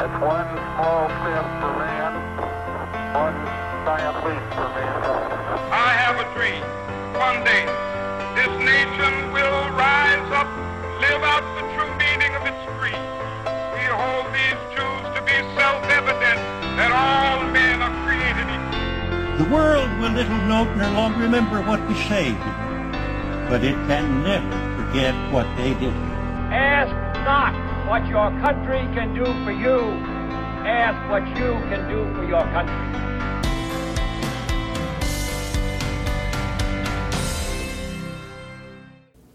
It's one small step for man, one giant leap for mankind. I have a dream. One day, this nation will rise up, live out the true meaning of its creed. We hold these truths to be self-evident that all men are created equal. The world will little note no longer remember what we say, but it can never forget what they did. Ask what your country can do for you. Ask what you can do for your country.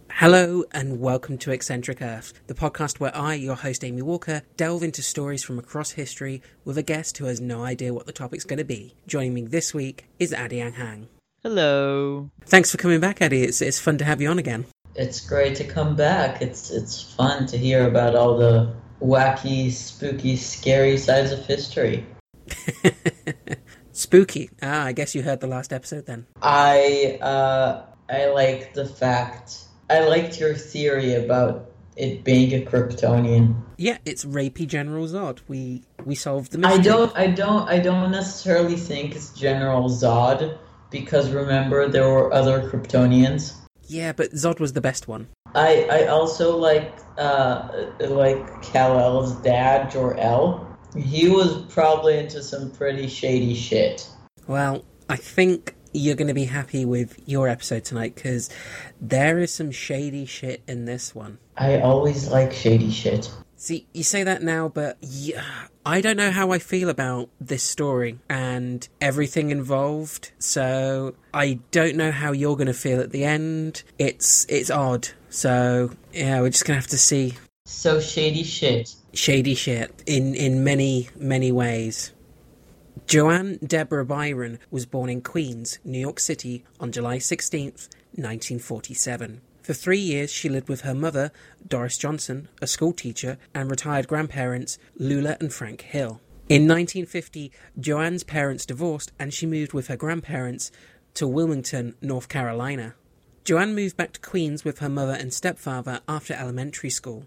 Hello and welcome to Eccentric Earth, the podcast where I, your host Amy Walker, delve into stories from across history with a guest who has no idea what the topic's going to be. Joining me this week is Adi Yang Hang. Hello. Thanks for coming back, Adi. It's it's fun to have you on again. It's great to come back. It's it's fun to hear about all the wacky, spooky, scary sides of history. Spooky. Ah, I guess you heard the last episode then. I uh I like the fact I liked your theory about it being a Kryptonian. Yeah, it's Rapey General Zod. We we solved the I mystery. don't I don't I don't necessarily think it's General Zod because remember there were other Kryptonians. Yeah, but Zod was the best one. I I also like uh like Kal-El's dad, Jor-El. He was probably into some pretty shady shit. Well, I think you're going to be happy with your episode tonight because there is some shady shit in this one. I always like shady shit. See, you say that now, but yeah, I don't know how I feel about this story and everything involved. So I don't know how you're going to feel at the end. It's it's odd. So yeah, we're just gonna have to see So shady shit. shady shit in in many many ways. Joanne Deborah Byron was born in Queens, New York City on July 16th, 1947. For three years, she lived with her mother, Doris Johnson, a school teacher, and retired grandparents, Lula and Frank Hill. In 1950, Joanne's parents divorced and she moved with her grandparents to Wilmington, North Carolina. Joanne moved back to Queens with her mother and stepfather after elementary school.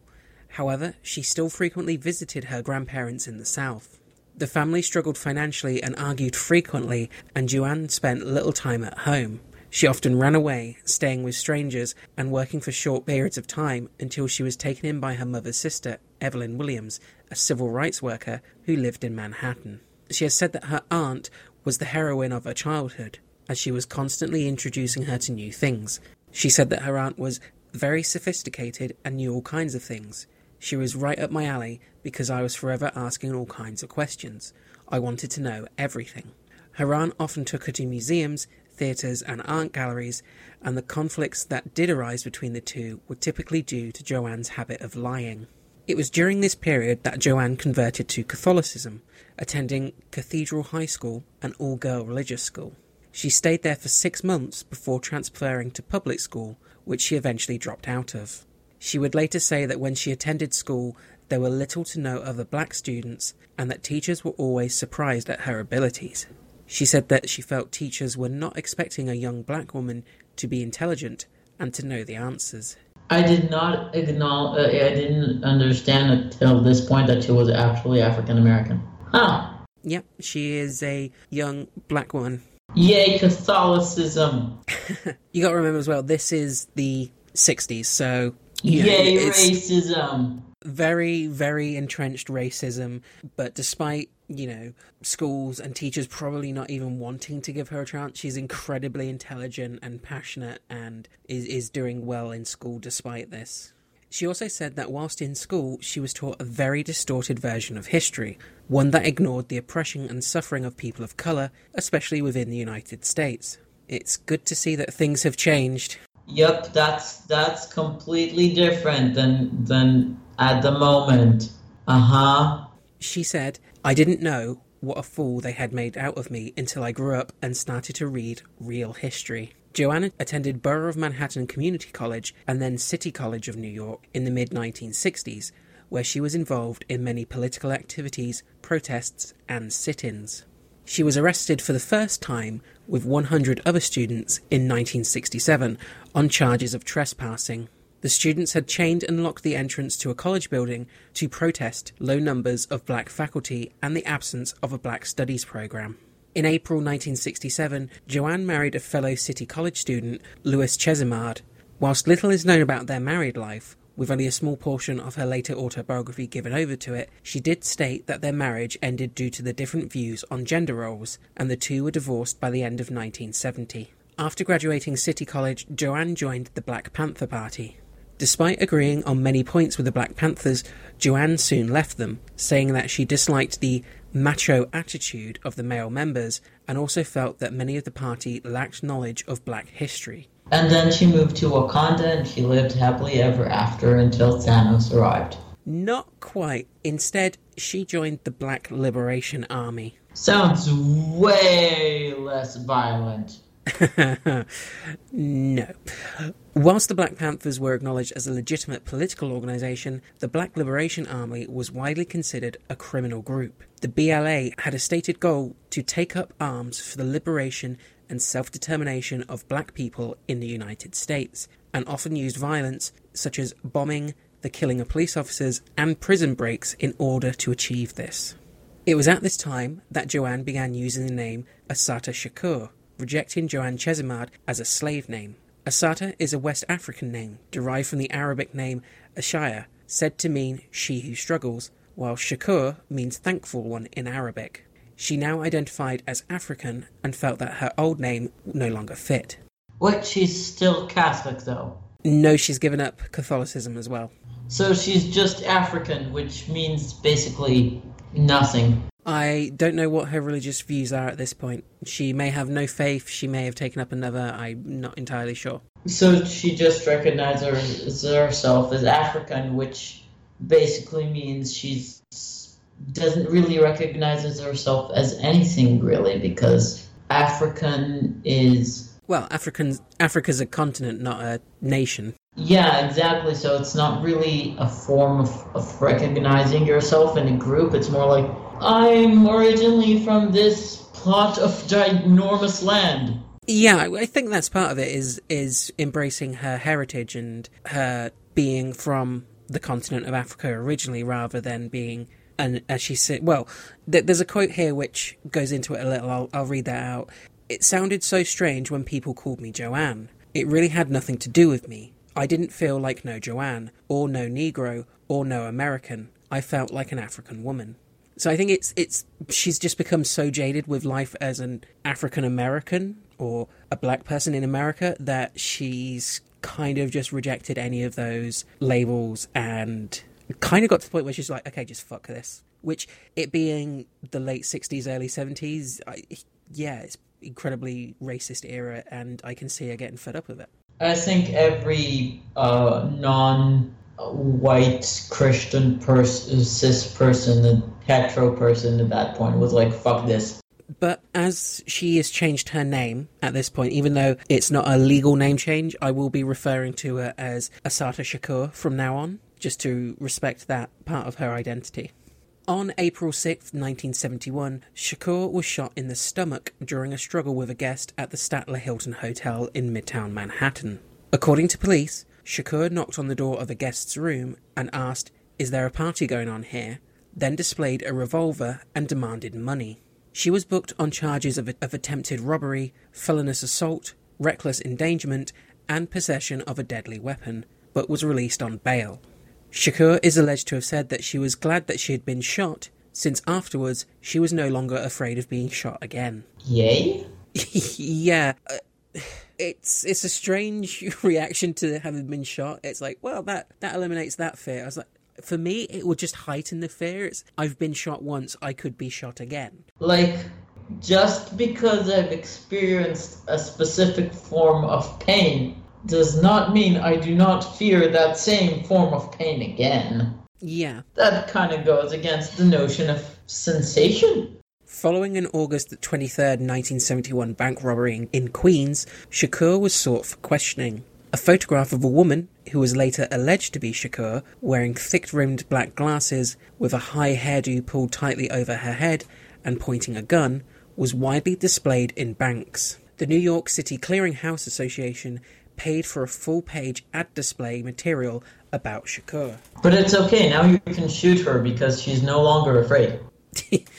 However, she still frequently visited her grandparents in the South. The family struggled financially and argued frequently, and Joanne spent little time at home. She often ran away, staying with strangers and working for short periods of time until she was taken in by her mother's sister, Evelyn Williams, a civil rights worker who lived in Manhattan. She has said that her aunt was the heroine of her childhood, as she was constantly introducing her to new things. She said that her aunt was very sophisticated and knew all kinds of things. She was right up my alley because I was forever asking all kinds of questions. I wanted to know everything. Her aunt often took her to museums, theatres, and art galleries, and the conflicts that did arise between the two were typically due to Joanne's habit of lying. It was during this period that Joanne converted to Catholicism, attending Cathedral High School, an all girl religious school. She stayed there for six months before transferring to public school, which she eventually dropped out of. She would later say that when she attended school, there were little to no other black students, and that teachers were always surprised at her abilities. She said that she felt teachers were not expecting a young black woman to be intelligent and to know the answers. I did not acknowledge. Uh, I didn't understand until this point that she was actually African American. Huh. Yep, she is a young black woman. Yay, Catholicism. You got to remember as well, this is the 60s, so. you know, Yay, racism. very, very entrenched racism. But despite, you know, schools and teachers probably not even wanting to give her a chance, she's incredibly intelligent and passionate and is, is doing well in school despite this. She also said that whilst in school, she was taught a very distorted version of history, one that ignored the oppression and suffering of people of colour, especially within the United States. It's good to see that things have changed. Yep, that's that's completely different than than at the moment. Uh huh. She said, I didn't know what a fool they had made out of me until I grew up and started to read real history. Joanna attended Borough of Manhattan Community College and then City College of New York in the mid 1960s, where she was involved in many political activities, protests, and sit ins. She was arrested for the first time with 100 other students in 1967 on charges of trespassing. The students had chained and locked the entrance to a college building to protest low numbers of black faculty and the absence of a black studies program. In April 1967, Joanne married a fellow City College student, Louis Chesimard. Whilst little is known about their married life, with only a small portion of her later autobiography given over to it, she did state that their marriage ended due to the different views on gender roles, and the two were divorced by the end of 1970. After graduating City College, Joanne joined the Black Panther Party. Despite agreeing on many points with the Black Panthers, Joanne soon left them, saying that she disliked the macho attitude of the male members and also felt that many of the party lacked knowledge of black history. And then she moved to Wakanda and she lived happily ever after until Thanos arrived. Not quite. Instead, she joined the Black Liberation Army. Sounds way less violent. no. Whilst the Black Panthers were acknowledged as a legitimate political organisation, the Black Liberation Army was widely considered a criminal group. The BLA had a stated goal to take up arms for the liberation and self determination of black people in the United States, and often used violence such as bombing, the killing of police officers, and prison breaks in order to achieve this. It was at this time that Joanne began using the name Assata Shakur, rejecting Joanne Chesimard as a slave name. Assata is a West African name derived from the Arabic name Ashaya, said to mean she who struggles, while Shakur means thankful one in Arabic. She now identified as African and felt that her old name no longer fit. What? She's still Catholic, though. No, she's given up Catholicism as well. So she's just African, which means basically nothing. I don't know what her religious views are at this point. She may have no faith, she may have taken up another, I'm not entirely sure. So she just recognizes herself as African, which basically means she's doesn't really recognize herself as anything really because African is well, African Africa's a continent, not a nation. Yeah, exactly. So it's not really a form of, of recognizing yourself in a group. It's more like I'm originally from this plot of ginormous land. Yeah, I think that's part of it is is embracing her heritage and her being from the continent of Africa originally, rather than being and as she said, well, th- there's a quote here which goes into it a little. I'll, I'll read that out. It sounded so strange when people called me Joanne. It really had nothing to do with me. I didn't feel like no Joanne, or no Negro, or no American. I felt like an African woman. So I think it's it's she's just become so jaded with life as an African American or a black person in America that she's kind of just rejected any of those labels and kind of got to the point where she's like, okay, just fuck this. Which, it being the late 60s, early 70s, I, yeah, it's incredibly racist era, and I can see her getting fed up with it. I think every uh, non white Christian person, cis person, hetero person at that point was like, fuck this. But as she has changed her name at this point, even though it's not a legal name change, I will be referring to her as Assata Shakur from now on just to respect that part of her identity. On April 6, 1971, Shakur was shot in the stomach during a struggle with a guest at the Statler Hilton Hotel in Midtown Manhattan. According to police, Shakur knocked on the door of a guest's room and asked, Is there a party going on here? then displayed a revolver and demanded money. She was booked on charges of, of attempted robbery, felonious assault, reckless endangerment, and possession of a deadly weapon, but was released on bail. Shakur is alleged to have said that she was glad that she had been shot, since afterwards she was no longer afraid of being shot again. Yay? yeah. Uh, it's it's a strange reaction to having been shot. It's like, well, that that eliminates that fear. I was like, for me, it would just heighten the fear. It's I've been shot once, I could be shot again. Like, just because I've experienced a specific form of pain does not mean I do not fear that same form of pain again. Yeah. That kind of goes against the notion of sensation. Following an August 23rd, 1971 bank robbery in Queens, Shakur was sought for questioning. A photograph of a woman, who was later alleged to be Shakur, wearing thick rimmed black glasses with a high hairdo pulled tightly over her head and pointing a gun, was widely displayed in banks. The New York City Clearing House Association paid for a full page ad display material about Shakur. But it's okay. Now you can shoot her because she's no longer afraid.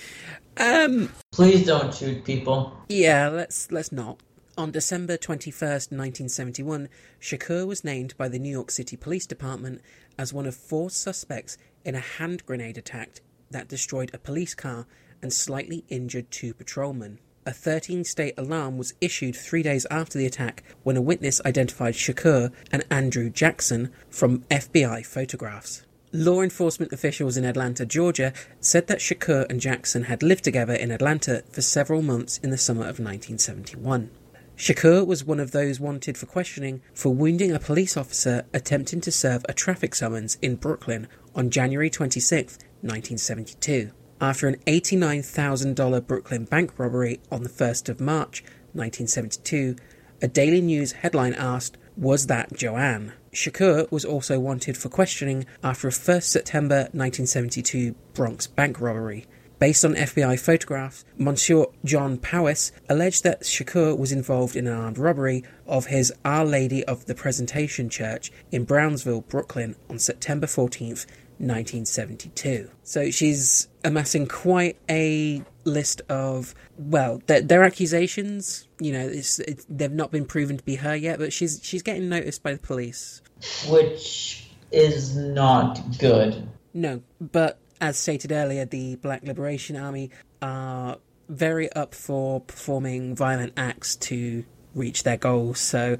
Um, Please don't shoot people. yeah, let's let's not. On December 21st, 1971, Shakur was named by the New York City Police Department as one of four suspects in a hand grenade attack that destroyed a police car and slightly injured two patrolmen. A 13 state alarm was issued three days after the attack when a witness identified Shakur and Andrew Jackson from FBI photographs. Law enforcement officials in Atlanta, Georgia, said that Shakur and Jackson had lived together in Atlanta for several months in the summer of 1971. Shakur was one of those wanted for questioning for wounding a police officer attempting to serve a traffic summons in Brooklyn on January 26, 1972. After an $89,000 Brooklyn bank robbery on the 1st of March 1972, a Daily News headline asked, Was that Joanne? Shakur was also wanted for questioning after a 1st September 1972 Bronx bank robbery. Based on FBI photographs, Monsieur John Powis alleged that Shakur was involved in an armed robbery of his Our Lady of the Presentation Church in Brownsville, Brooklyn on September 14th, 1972. So she's amassing quite a list of, well, their, their accusations, you know, it's, it's, they've not been proven to be her yet, but she's, she's getting noticed by the police. Which is not good. No, but as stated earlier, the Black Liberation Army are very up for performing violent acts to reach their goals. So,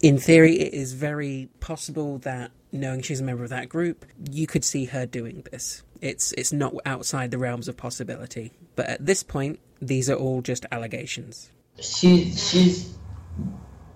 in theory, it is very possible that knowing she's a member of that group, you could see her doing this. It's it's not outside the realms of possibility. But at this point, these are all just allegations. She she's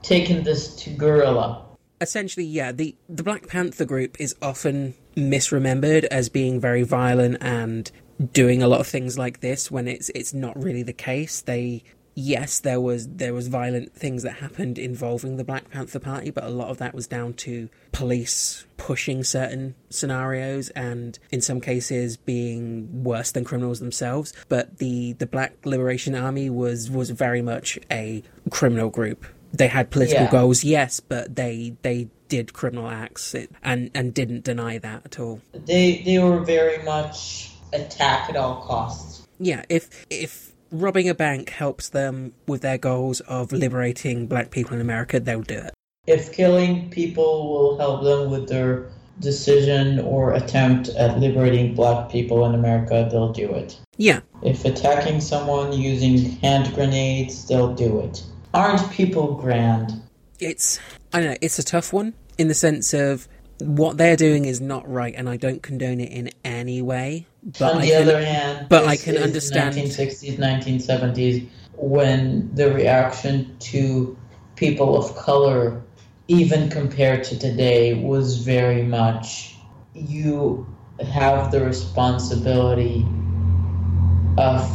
taken this to gorilla. essentially, yeah, the the Black Panther group is often misremembered as being very violent and doing a lot of things like this when it's it's not really the case. They yes, there was there was violent things that happened involving the Black Panther Party, but a lot of that was down to police pushing certain scenarios and in some cases being worse than criminals themselves. But the the Black Liberation Army was was very much a criminal group. They had political Yeah. goals, yes, but they they did criminal acts it, and and didn't deny that at all. They they were very much attack at all costs. Yeah, if if robbing a bank helps them with their goals of liberating black people in America, they'll do it. If killing people will help them with their decision or attempt at liberating black people in America, they'll do it. Yeah, If attacking someone using hand grenades, they'll do it. Aren't people grand? it's I don't know, it's a tough one in the sense of what they're doing is not right, and I don't condone it in any way. But On the can, other hand, but I can understand- 1960s, 1970s, when the reaction to people of color, even compared to today, was very much you have the responsibility of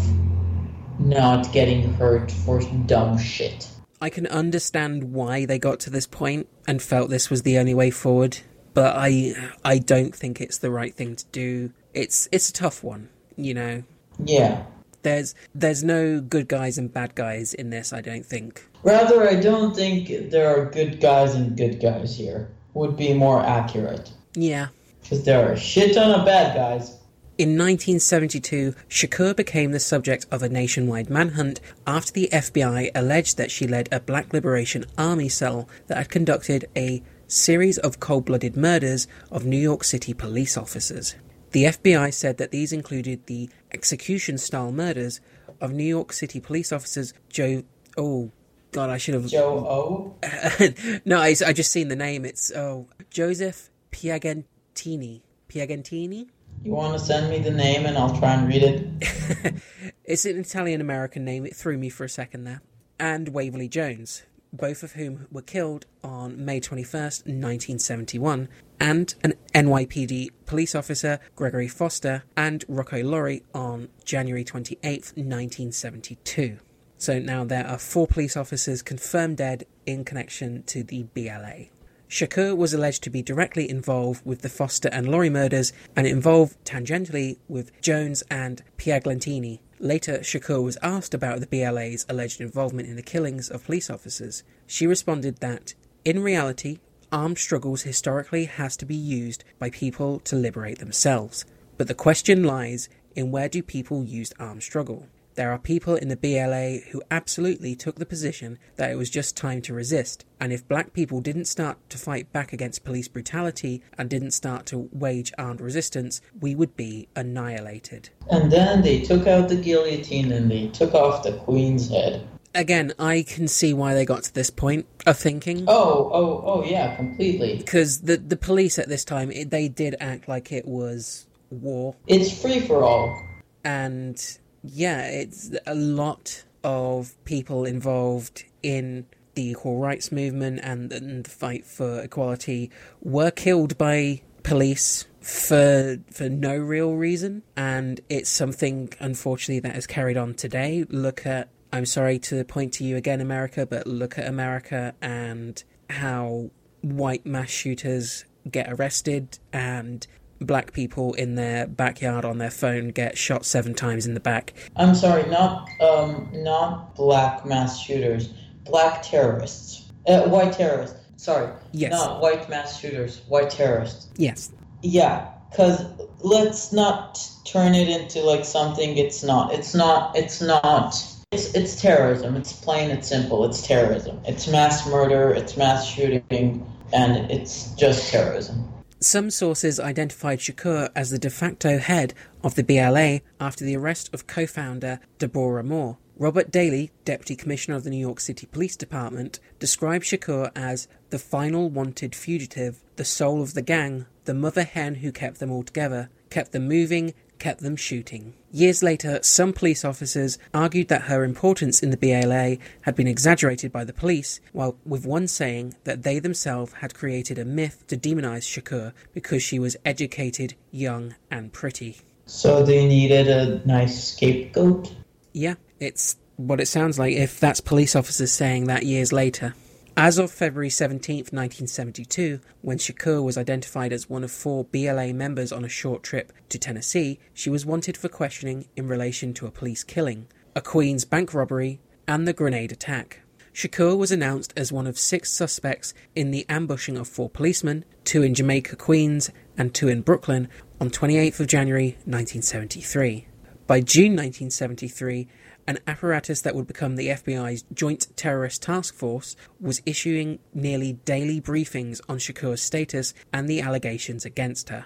not getting hurt for dumb shit. I can understand why they got to this point and felt this was the only way forward, but I I don't think it's the right thing to do. It's it's a tough one, you know. Yeah. There's there's no good guys and bad guys in this, I don't think. Rather, I don't think there are good guys and good guys here. Would be more accurate. Yeah. Because there are a shit ton of bad guys. In 1972, Shakur became the subject of a nationwide manhunt after the FBI alleged that she led a Black Liberation Army cell that had conducted a series of cold blooded murders of New York City police officers. The FBI said that these included the execution style murders of New York City police officers Joe. Oh, God, I should have. Joe O. no, I, I just seen the name. It's oh Joseph Piagentini. Piagentini. You want to send me the name and I'll try and read it? It's an Italian American name. It threw me for a second there. And Waverly Jones, both of whom were killed on May 21st, 1971, and an NYPD police officer, Gregory Foster, and Rocco Laurie on January 28th, 1972. So now there are four police officers confirmed dead in connection to the BLA. Shakur was alleged to be directly involved with the Foster and Laurie murders and involved tangentially with Jones and Piagentini. Later, Shakur was asked about the BLA's alleged involvement in the killings of police officers. She responded that In reality, armed struggles historically has to be used by people to liberate themselves. But the question lies in where do people use armed struggle? There are people in the BLA who absolutely took the position that it was just time to resist, and if black people didn't start to fight back against police brutality and didn't start to wage armed resistance, we would be annihilated. And then they took out the guillotine and they took off the queen's head. Again, I can see why they got to this point of thinking. Oh, oh, oh, yeah, completely. Because the, the police at this time, it, they did act like it was war. It's free for all. And yeah, it's a lot of people involved in the equal rights movement and, and the fight for equality were killed by police for for no real reason and it's something unfortunately that is carried on today look at I'm sorry to point to you again America but look at America and how white mass shooters get arrested and black people in their backyard on their phone get shot seven times in the back. I'm sorry, not um, not black mass shooters, black terrorists, uh, white terrorists. Sorry, Yes. not white mass shooters, white terrorists. Yes. Yeah, because let's not turn it into like something it's not. It's not. It's not. It's it's terrorism. It's plain and simple. It's terrorism. It's mass murder. It's mass shooting, and it's just terrorism. Some sources identified Shakur as the de facto head of the BLA after the arrest of co founder Dhoruba Moore. Robert Daley, Deputy Commissioner of the New York City Police Department, described Shakur as the final wanted fugitive, the soul of the gang, the mother hen who kept them all together, kept them moving, kept them shooting. Years later, some police officers argued that her importance in the BLA had been exaggerated by the police, while with one saying that they themselves had created a myth to demonize Shakur because she was educated, young, and pretty. So they needed a nice scapegoat. Yeah, it's what it sounds like if that's police officers saying that years later. As of February 17, 1972, when Shakur was identified as one of four BLA members on a short trip to Tennessee, she was wanted for questioning in relation to a police killing, a Queens bank robbery, and the grenade attack. Shakur was announced as one of six suspects in the ambushing of four policemen, two in Jamaica, Queens, and two in Brooklyn, on 28th of January 1973. By June 1973, an apparatus that would become the FBI's Joint Terrorist Task Force was issuing nearly daily briefings on Shakur's status and the allegations against her.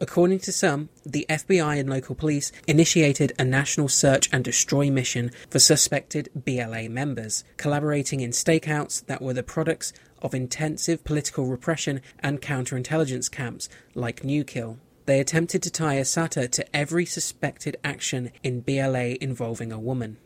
According to some, the FBI and local police initiated a national search and destroy mission for suspected BLA members, collaborating in stakeouts that were the products of intensive political repression and counterintelligence camps like Newkill. They attempted to tie Assata to every suspected action in BLA involving a woman.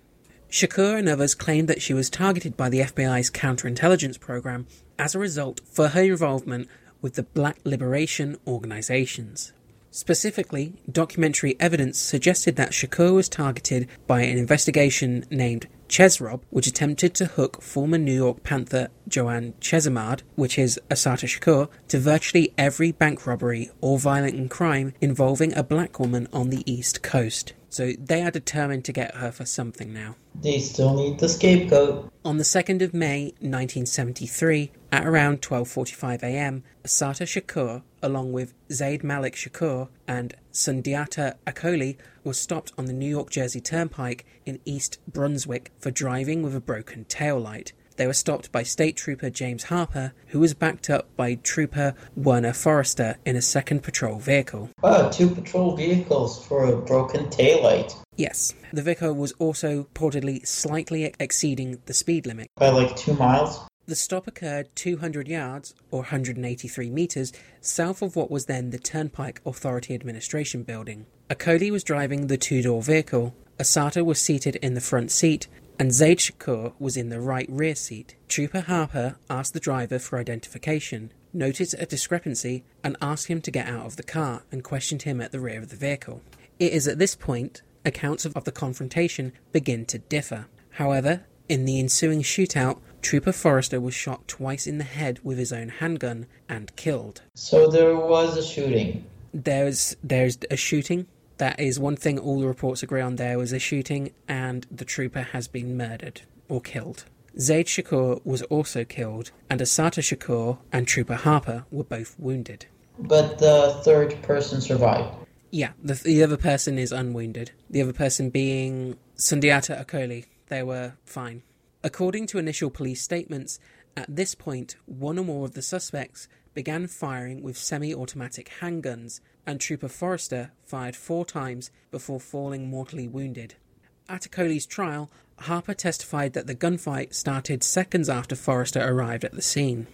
Shakur and others claimed that she was targeted by the FBI's counterintelligence program as a result for her involvement with the Black Liberation organizations. Specifically, documentary evidence suggested that Shakur was targeted by an investigation named Chesrob, which attempted to hook former New York Panther Joanne Chesimard, which is Assata Shakur, to virtually every bank robbery or violent crime involving a black woman on the East Coast. So they are determined to get her for something now. They still need the scapegoat. On the 2nd of May 1973, at around 12:45 a.m., Assata Shakur, along with Zaid Malik Shakur and Sundiata Acoli, was stopped on the New York Jersey Turnpike in East Brunswick for driving with a broken tail light. They were stopped by State Trooper James Harper, who was backed up by Trooper Werner Forrester in a second patrol vehicle. Wow, two patrol vehicles for a broken taillight Yes, the vehicle was also reportedly slightly exceeding the speed limit. by like two miles. The stop occurred 200 yards, or 183 metres, south of what was then the Turnpike Authority Administration building. Acoli was driving the two door vehicle, Assata was seated in the front seat, and Zaid Shakur was in the right rear seat. Trooper Harper asked the driver for identification, noted a discrepancy, and asked him to get out of the car and questioned him at the rear of the vehicle. It is at this point accounts of, of the confrontation begin to differ. However, in the ensuing shootout, Trooper Forrester was shot twice in the head with his own handgun and killed. So there was a shooting. There's there's a shooting. That is one thing all the reports agree on. There was a shooting, and the trooper has been murdered or killed. Zaid Shakur was also killed, and Assata Shakur and Trooper Harper were both wounded. But the third person survived. Yeah, the, the other person is unwounded. The other person being Sundiata Acoli. They were fine. According to initial police statements, at this point, one or more of the suspects began firing with semi automatic handguns, and Trooper Forrester fired four times before falling mortally wounded. At Acoli's trial, Harper testified that the gunfight started seconds after Forrester arrived at the scene.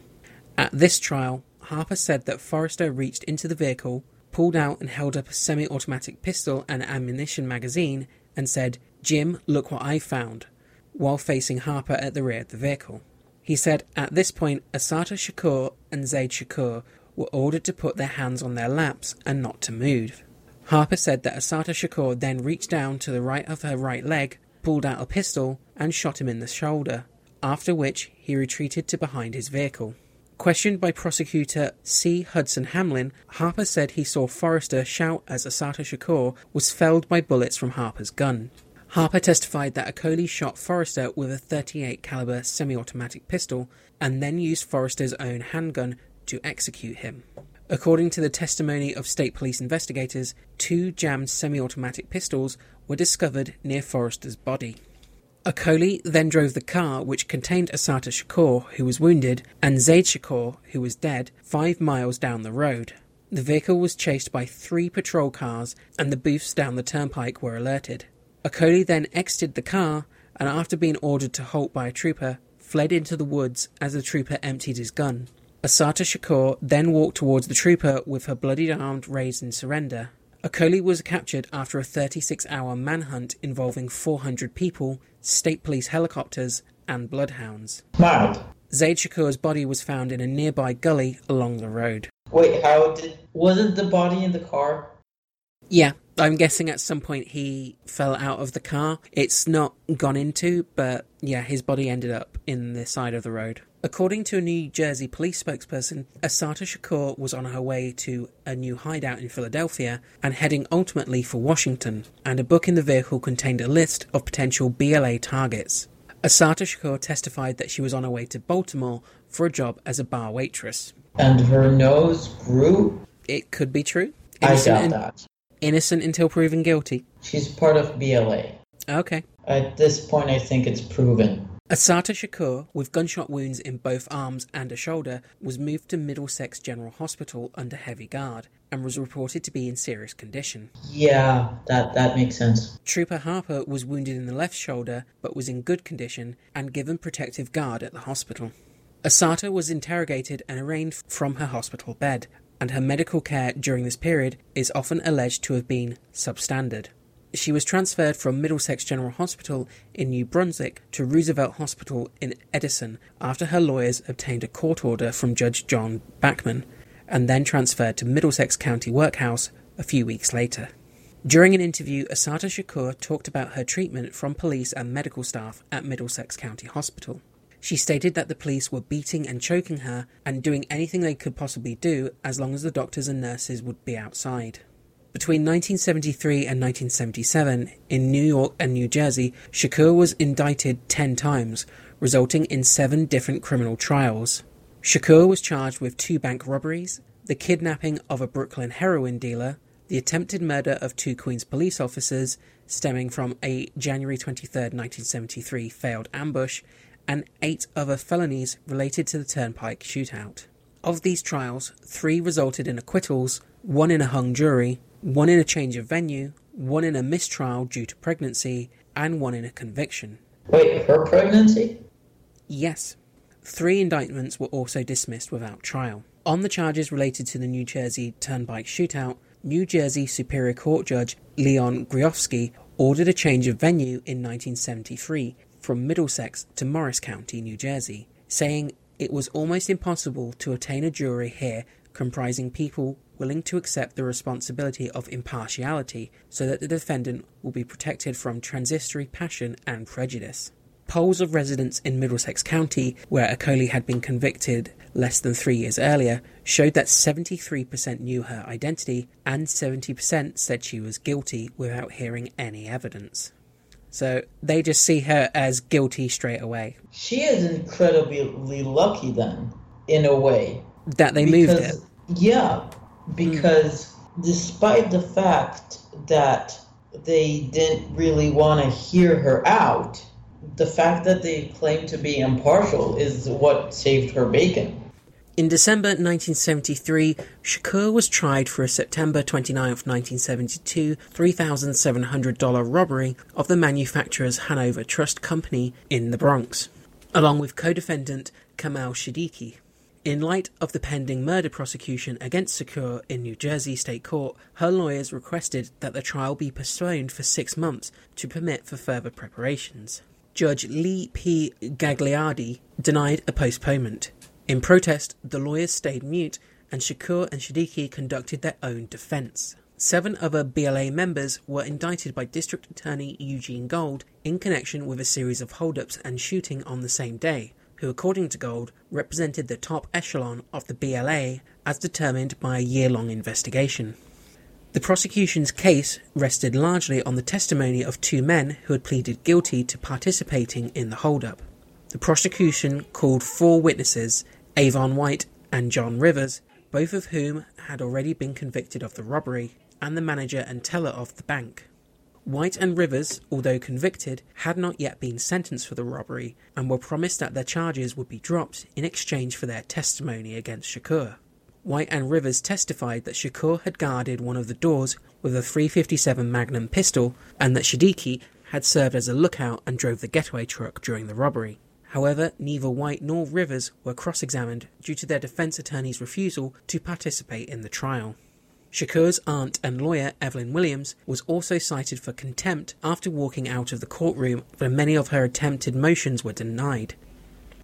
At this trial, Harper said that Forrester reached into the vehicle, pulled out and held up a semi automatic pistol and ammunition magazine, and said, Jim, look what I found, while facing Harper at the rear of the vehicle. He said at this point, Assata Shakur and Zaid Shakur were ordered to put their hands on their laps and not to move. Harper said that Assata Shakur then reached down to the right of her right leg, pulled out a pistol, and shot him in the shoulder, after which he retreated to behind his vehicle. Questioned by prosecutor C. Hudson Hamlin, Harper said he saw Forrester shout as Assata Shakur was felled by bullets from Harper's gun. Harper testified that Acoli shot Forrester with a 38 caliber semi-automatic pistol and then used Forrester's own handgun to execute him. According to the testimony of state police investigators, two jammed semi-automatic pistols were discovered near Forrester's body. Acoli then drove the car which contained Assata Shakur, who was wounded, and Zaid Shakur, who was dead, five miles down the road. The vehicle was chased by three patrol cars, and the booths down the turnpike were alerted. Acoli then exited the car, and after being ordered to halt by a trooper, fled into the woods as the trooper emptied his gun. Assata Shakur then walked towards the trooper with her bloodied arm raised in surrender. Acoli was captured after a 36 hour manhunt involving 400 people, state police helicopters, and bloodhounds. Mad. Zaid Shakur's body was found in a nearby gully along the road. Wait, how did. Wasn't the body in the car? Yeah, I'm guessing at some point he fell out of the car. It's not gone into, but yeah, his body ended up in the side of the road. According to a New Jersey police spokesperson, Assata Shakur was on her way to a new hideout in Philadelphia and heading ultimately for Washington, and a book in the vehicle contained a list of potential BLA targets. Assata Shakur testified that she was on her way to Baltimore for a job as a bar waitress. And her nose grew? It could be true. I doubt that. Innocent until proven guilty. She's part of BLA. Okay. At this point, I think it's proven. Assata Shakur, with gunshot wounds in both arms and a shoulder, was moved to Middlesex General Hospital under heavy guard and was reported to be in serious condition. Yeah, that, that makes sense. Trooper Harper was wounded in the left shoulder but was in good condition and given protective guard at the hospital. Assata was interrogated and arraigned from her hospital bed, and her medical care during this period is often alleged to have been substandard. She was transferred from Middlesex General Hospital in New Brunswick to Roosevelt Hospital in Edison after her lawyers obtained a court order from Judge John Bachman, and then transferred to Middlesex County Workhouse a few weeks later. During an interview, Assata Shakur talked about her treatment from police and medical staff at Middlesex County Hospital. She stated that the police were beating and choking her and doing anything they could possibly do as long as the doctors and nurses would be outside. Between 1973 and 1977, in New York and New Jersey, Shakur was indicted 10 times, resulting in seven different criminal trials. Shakur was charged with two bank robberies, the kidnapping of a Brooklyn heroin dealer, the attempted murder of two Queens police officers, stemming from a January 23, 1973 failed ambush, and eight other felonies related to the Turnpike shootout. Of these trials, three resulted in acquittals, one in a hung jury, one in a change of venue, one in a mistrial due to pregnancy, and one in a conviction. Wait, her pregnancy? Yes. Three indictments were also dismissed without trial. On the charges related to the New Jersey Turnpike shootout, New Jersey Superior Court Judge Leon Gerofsky ordered a change of venue in 1973 from Middlesex to Morris County, New Jersey, saying it was almost impossible to attain a jury here comprising people willing to accept the responsibility of impartiality so that the defendant will be protected from transitory passion and prejudice. Polls of residents in Middlesex County, where Acoli had been convicted less than three years earlier, showed that 73% knew her identity and 70% said she was guilty without hearing any evidence. So they just see her as guilty straight away. She is incredibly lucky then, in a way. That they moved it. Yeah, because despite the fact that they didn't really want to hear her out, the fact that they claim to be impartial is what saved her bacon. In December 1973, Shakur was tried for a September 29, 1972 $3,700 robbery of the manufacturer's Hanover Trust Company in the Bronx, along with co-defendant Kamal Siddiqui. In light of the pending murder prosecution against Shakur in New Jersey State Court, her lawyers requested that the trial be postponed for six months to permit for further preparations. Judge Lee P. Gagliardi denied a postponement. In protest, the lawyers stayed mute and Shakur and Shadiki conducted their own defense. Seven other BLA members were indicted by District Attorney Eugene Gold in connection with a series of holdups and shooting on the same day, who, according to Gold, represented the top echelon of the BLA as determined by a year long investigation. The prosecution's case rested largely on the testimony of two men who had pleaded guilty to participating in the holdup. The prosecution called four witnesses Avon White and John Rivers, both of whom had already been convicted of the robbery, and the manager and teller of the bank. White and Rivers, although convicted, had not yet been sentenced for the robbery and were promised that their charges would be dropped in exchange for their testimony against Shakur. White and Rivers testified that Shakur had guarded one of the doors with a 357 Magnum pistol and that Shadiki had served as a lookout and drove the getaway truck during the robbery. However, neither White nor Rivers were cross examined due to their defense attorney's refusal to participate in the trial. Shakur's aunt and lawyer, Evelyn Williams, was also cited for contempt after walking out of the courtroom when many of her attempted motions were denied.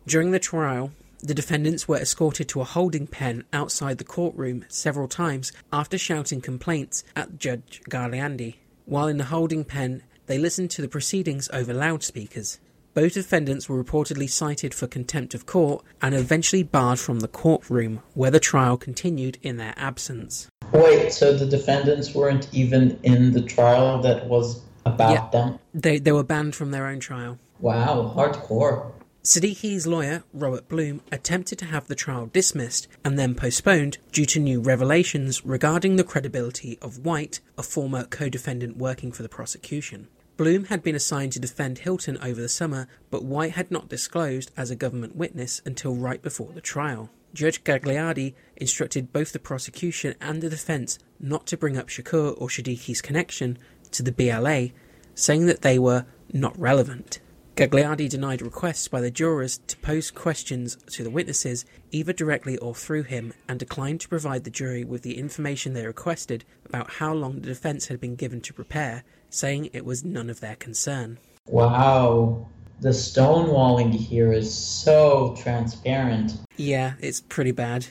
During the trial, the defendants were escorted to a holding pen outside the courtroom several times after shouting complaints at Judge Gagliardi. While in the holding pen, they listened to the proceedings over loudspeakers. Both defendants were reportedly cited for contempt of court and eventually barred from the courtroom, where the trial continued in their absence. Wait, so the defendants weren't even in the trial that was about Yeah. them? They, they were banned from their own trial. Wow, hardcore. Siddiqui's lawyer, Robert Bloom, attempted to have the trial dismissed and then postponed due to new revelations regarding the credibility of White, a former co defendant working for the prosecution. Bloom had been assigned to defend Hilton over the summer, but White had not disclosed as a government witness until right before the trial. Judge Gagliardi instructed both the prosecution and the defense not to bring up Shakur or Shadiki's connection to the BLA, saying that they were not relevant. Gagliardi denied requests by the jurors to pose questions to the witnesses, either directly or through him, and declined to provide the jury with the information they requested about how long the defense had been given to prepare, saying it was none of their concern. Wow. The stonewalling here is so transparent. Yeah, it's pretty bad.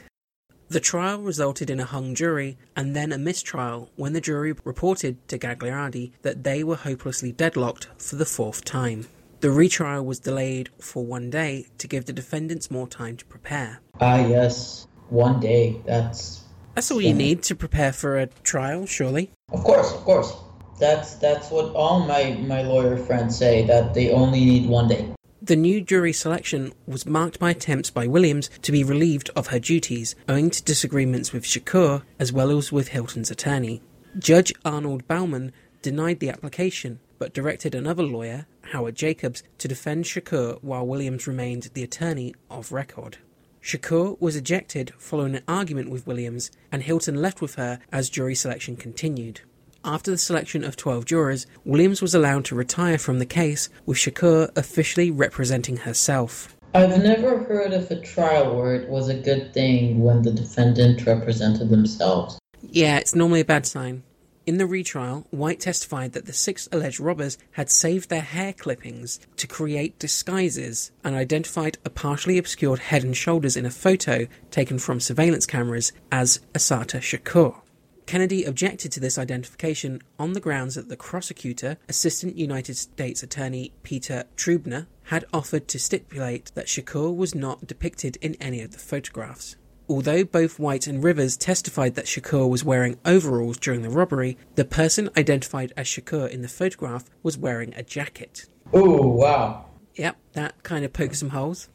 The trial resulted in a hung jury and then a mistrial when the jury reported to Gagliardi that they were hopelessly deadlocked for the fourth time. The retrial was delayed for one day to give the defendants more time to prepare. Ah, yes. One day. That's. That's all you need to prepare for a trial, surely. Of course, of course. That's that's what all my my lawyer friends say. That they only need one day. The new jury selection was marked by attempts by Williams to be relieved of her duties, owing to disagreements with Shakur as well as with Hilton's attorney. Judge Arnold Bauman denied the application, but directed another lawyer, Howard Jacobs, to defend Shakur while Williams remained the attorney of record. Shakur was ejected following an argument with Williams, and Hilton left with her as jury selection continued. After the selection of 12 jurors, Williams was allowed to retire from the case, with Shakur officially representing herself. I've never heard of a trial where it was a good thing when the defendant represented themselves. Yeah, it's normally a bad sign. In the retrial, White testified that the six alleged robbers had saved their hair clippings to create disguises and identified a partially obscured head and shoulders in a photo taken from surveillance cameras as Assata Shakur. Kennedy objected to this identification on the grounds that the prosecutor, Assistant United States Attorney Peter Trubner, had offered to stipulate that Shakur was not depicted in any of the photographs. Although both White and Rivers testified that Shakur was wearing overalls during the robbery, the person identified as Shakur in the photograph was wearing a jacket. Oh, wow. Yep, that kind of pokes some holes.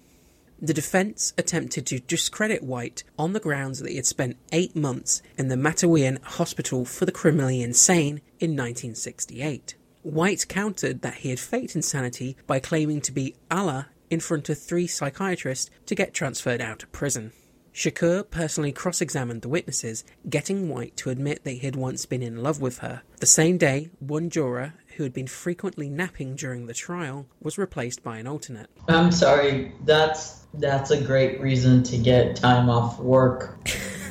The defense attempted to discredit White on the grounds that he had spent eight months in the Matteawan Hospital for the Criminally Insane in 1968. White countered that he had faked insanity by claiming to be Allah in front of three psychiatrists to get transferred out of prison. Shakur personally cross examined the witnesses, getting White to admit that he had once been in love with her. The same day, one juror, who had been frequently napping during the trial, was replaced by an alternate. I'm sorry. That's that's a great reason to get time off work.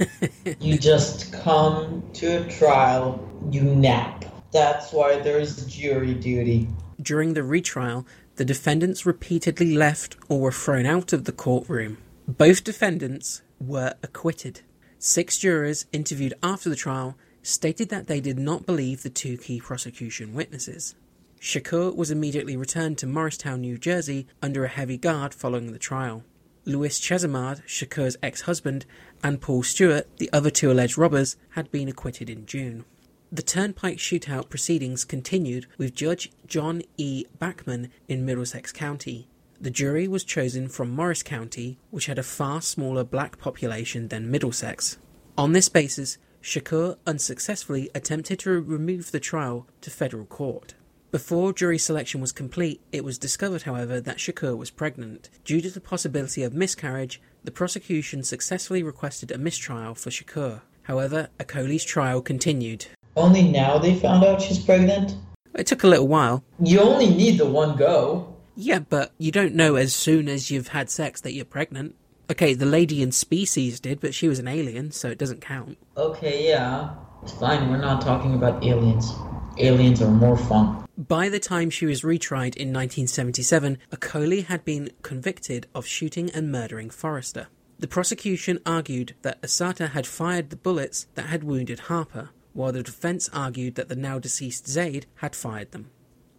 you just come to a trial, you nap. That's why there's jury duty. During the retrial, the defendants repeatedly left or were thrown out of the courtroom. Both defendants were acquitted. Six jurors interviewed after the trial stated that they did not believe the two key prosecution witnesses. Shakur was immediately returned to Morristown, New Jersey, under a heavy guard following the trial. Louis Chesimard, Shakur's ex husband, and Paul Stewart, the other two alleged robbers, had been acquitted in June. The Turnpike shootout proceedings continued with Judge John E. Bachman in Middlesex County. The jury was chosen from Morris County, which had a far smaller black population than Middlesex. On this basis, Shakur unsuccessfully attempted to remove the trial to federal court. Before jury selection was complete, it was discovered, however, that Shakur was pregnant. Due to the possibility of miscarriage, the prosecution successfully requested a mistrial for Shakur. However, Acoli's trial continued. Only now they found out she's pregnant? It took a little while. You only need the one go. Yeah, but you don't know as soon as you've had sex that you're pregnant. Okay, the lady in Species did, but she was an alien, so it doesn't count. Okay, yeah. It's fine, we're not talking about aliens. Aliens are more fun. By the time she was retried in 1977, Acoli had been convicted of shooting and murdering Forrester. The prosecution argued that Assata had fired the bullets that had wounded Harper, while the defense argued that the now deceased Zaid had fired them.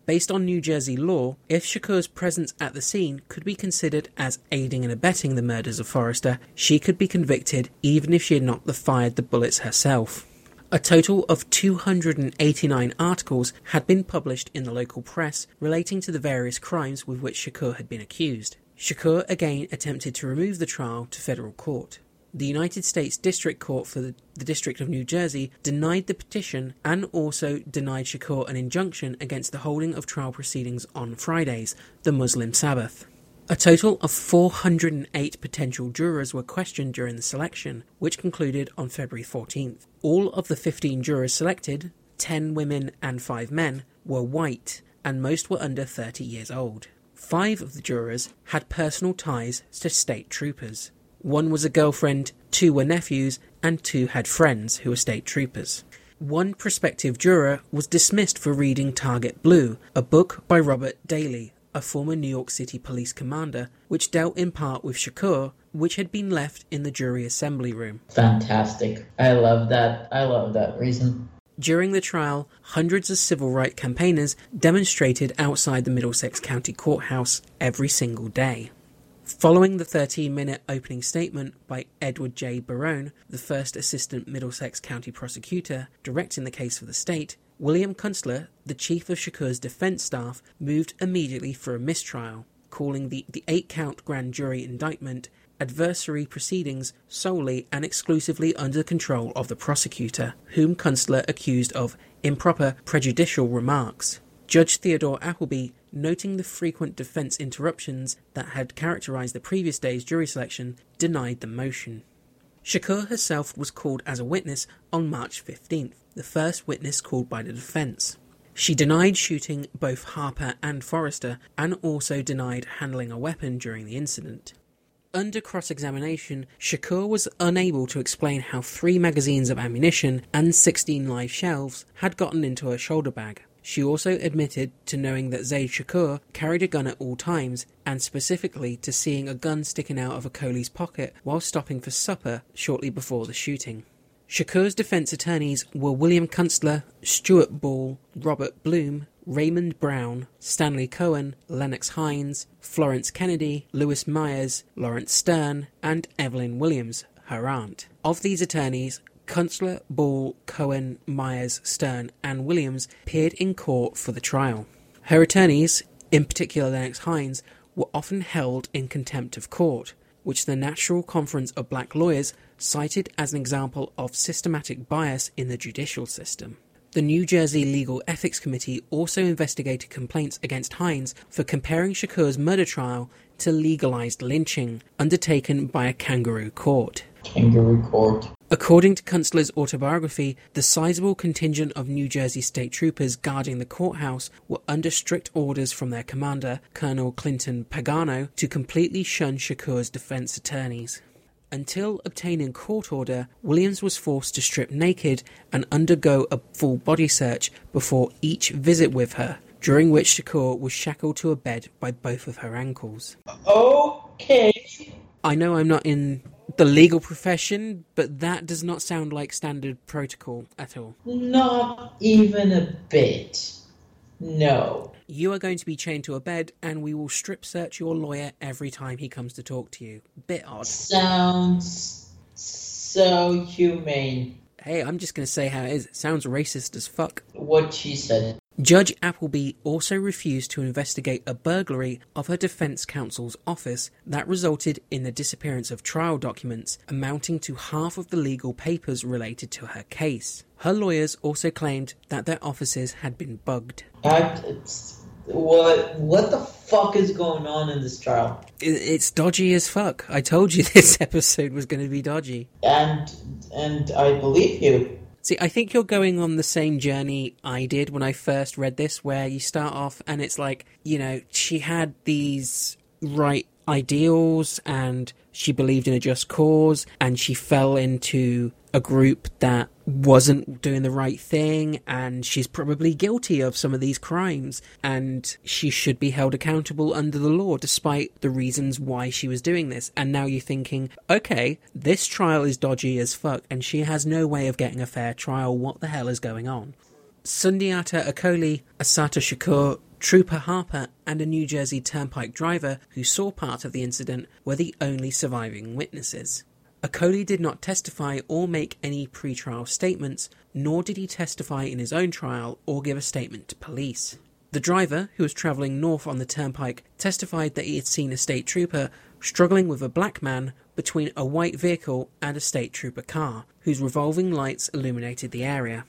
Based on New Jersey law, if Shakur's presence at the scene could be considered as aiding and abetting the murders of Forrester, she could be convicted even if she had not fired the bullets herself. A total of 289 articles had been published in the local press relating to the various crimes with which Shakur had been accused. Shakur again attempted to remove the trial to federal court. The United States District Court for the, the, District of New Jersey denied the petition and also denied Shakur an injunction against the holding of trial proceedings on Fridays, the Muslim Sabbath. A total of 408 potential jurors were questioned during the selection, which concluded on February 14th. All of the 15 jurors selected, 10 women and 5 men, were white, and most were under 30 years old. Five of the jurors had personal ties to state troopers. One was a girlfriend, two were nephews, and two had friends who were state troopers. One prospective juror was dismissed for reading Target Blue, a book by Robert Daley, a former New York City police commander, which dealt in part with Shakur, which had been left in the jury assembly room. Fantastic. I love that. I love that reason. During the trial, hundreds of civil rights campaigners demonstrated outside the Middlesex County Courthouse every single day. Following the 13 minute opening statement by Edward J. Barone, the first assistant Middlesex County prosecutor directing the case for the state, William Kunstler, the chief of Shakur's defense staff, moved immediately for a mistrial, calling the, the eight count grand jury indictment adversary proceedings solely and exclusively under control of the prosecutor, whom Kunstler accused of improper prejudicial remarks. Judge Theodore Appleby, noting the frequent defense interruptions that had characterized the previous day's jury selection, denied the motion. Shakur herself was called as a witness on March 15th, the first witness called by the defense. She denied shooting both Harper and Forrester and also denied handling a weapon during the incident. Under cross examination, Shakur was unable to explain how three magazines of ammunition and 16 live shells had gotten into her shoulder bag. She also admitted to knowing that Zaid Shakur carried a gun at all times, and specifically to seeing a gun sticking out of Acoli's pocket while stopping for supper shortly before the shooting. Shakur's defense attorneys were William Kunstler, Stuart Ball, Robert Bloom, Raymond Brown, Stanley Cohen, Lennox Hinds, Florence Kennedy, Lewis Myers, Lawrence Stern, and Evelyn Williams, her aunt. Of these attorneys, Kunstler, Ball, Cohen, Myers, Stern, and Williams appeared in court for the trial. Her attorneys, in particular Lennox Hinds, were often held in contempt of court, which the National Conference of Black Lawyers cited as an example of systematic bias in the judicial system. The New Jersey Legal Ethics Committee also investigated complaints against Hinds for comparing Shakur's murder trial to legalized lynching undertaken by a kangaroo court. Kangaroo court. According to Kunstler's autobiography, the sizable contingent of New Jersey state troopers guarding the courthouse were under strict orders from their commander, Colonel Clinton Pagano, to completely shun Shakur's defense attorneys. Until obtaining court order, Williams was forced to strip naked and undergo a full body search before each visit with her, during which Shakur was shackled to a bed by both of her ankles. Okay. I know I'm not in the legal profession, but that does not sound like standard protocol at all. Not even a bit. No. You are going to be chained to a bed, and we will strip search your lawyer every time he comes to talk to you. Bit odd. Sounds so humane. Hey, I'm just going to say how it is. It sounds racist as fuck. What she said. Judge Appleby also refused to investigate a burglary of her defense counsel's office that resulted in the disappearance of trial documents amounting to half of the legal papers related to her case. Her lawyers also claimed that their offices had been bugged. I, what what the fuck is going on in this trial? It's dodgy as fuck. I told you this episode was going to be dodgy. And and I believe you. See, I think you're going on the same journey I did when I first read this, where you start off and it's like, you know, she had these right ideals and she believed in a just cause and she fell into a group that wasn't doing the right thing and she's probably guilty of some of these crimes and she should be held accountable under the law despite the reasons why she was doing this. And now you're thinking okay this trial is dodgy as fuck and she has no way of getting a fair trial. What the hell is going on? Sundiata Acoli, Assata Shakur, Trooper Harper, and a New Jersey Turnpike driver who saw part of the incident were the only surviving witnesses. Acoli did not testify or make any pre-trial statements, nor did he testify in his own trial or give a statement to police. The driver, who was travelling north on the turnpike, testified that he had seen a state trooper struggling with a black man between a white vehicle and a state trooper car, whose revolving lights illuminated the area.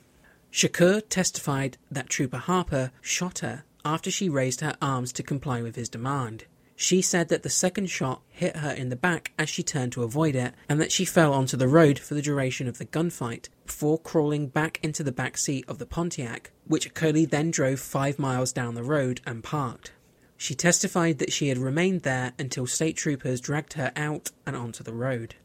Shakur testified that Trooper Harper shot her after she raised her arms to comply with his demand. She said that the second shot hit her in the back as she turned to avoid it, and that she fell onto the road for the duration of the gunfight, before crawling back into the back seat of the Pontiac, which Coley then drove five miles down the road and parked. She testified that she had remained there until state troopers dragged her out and onto the road.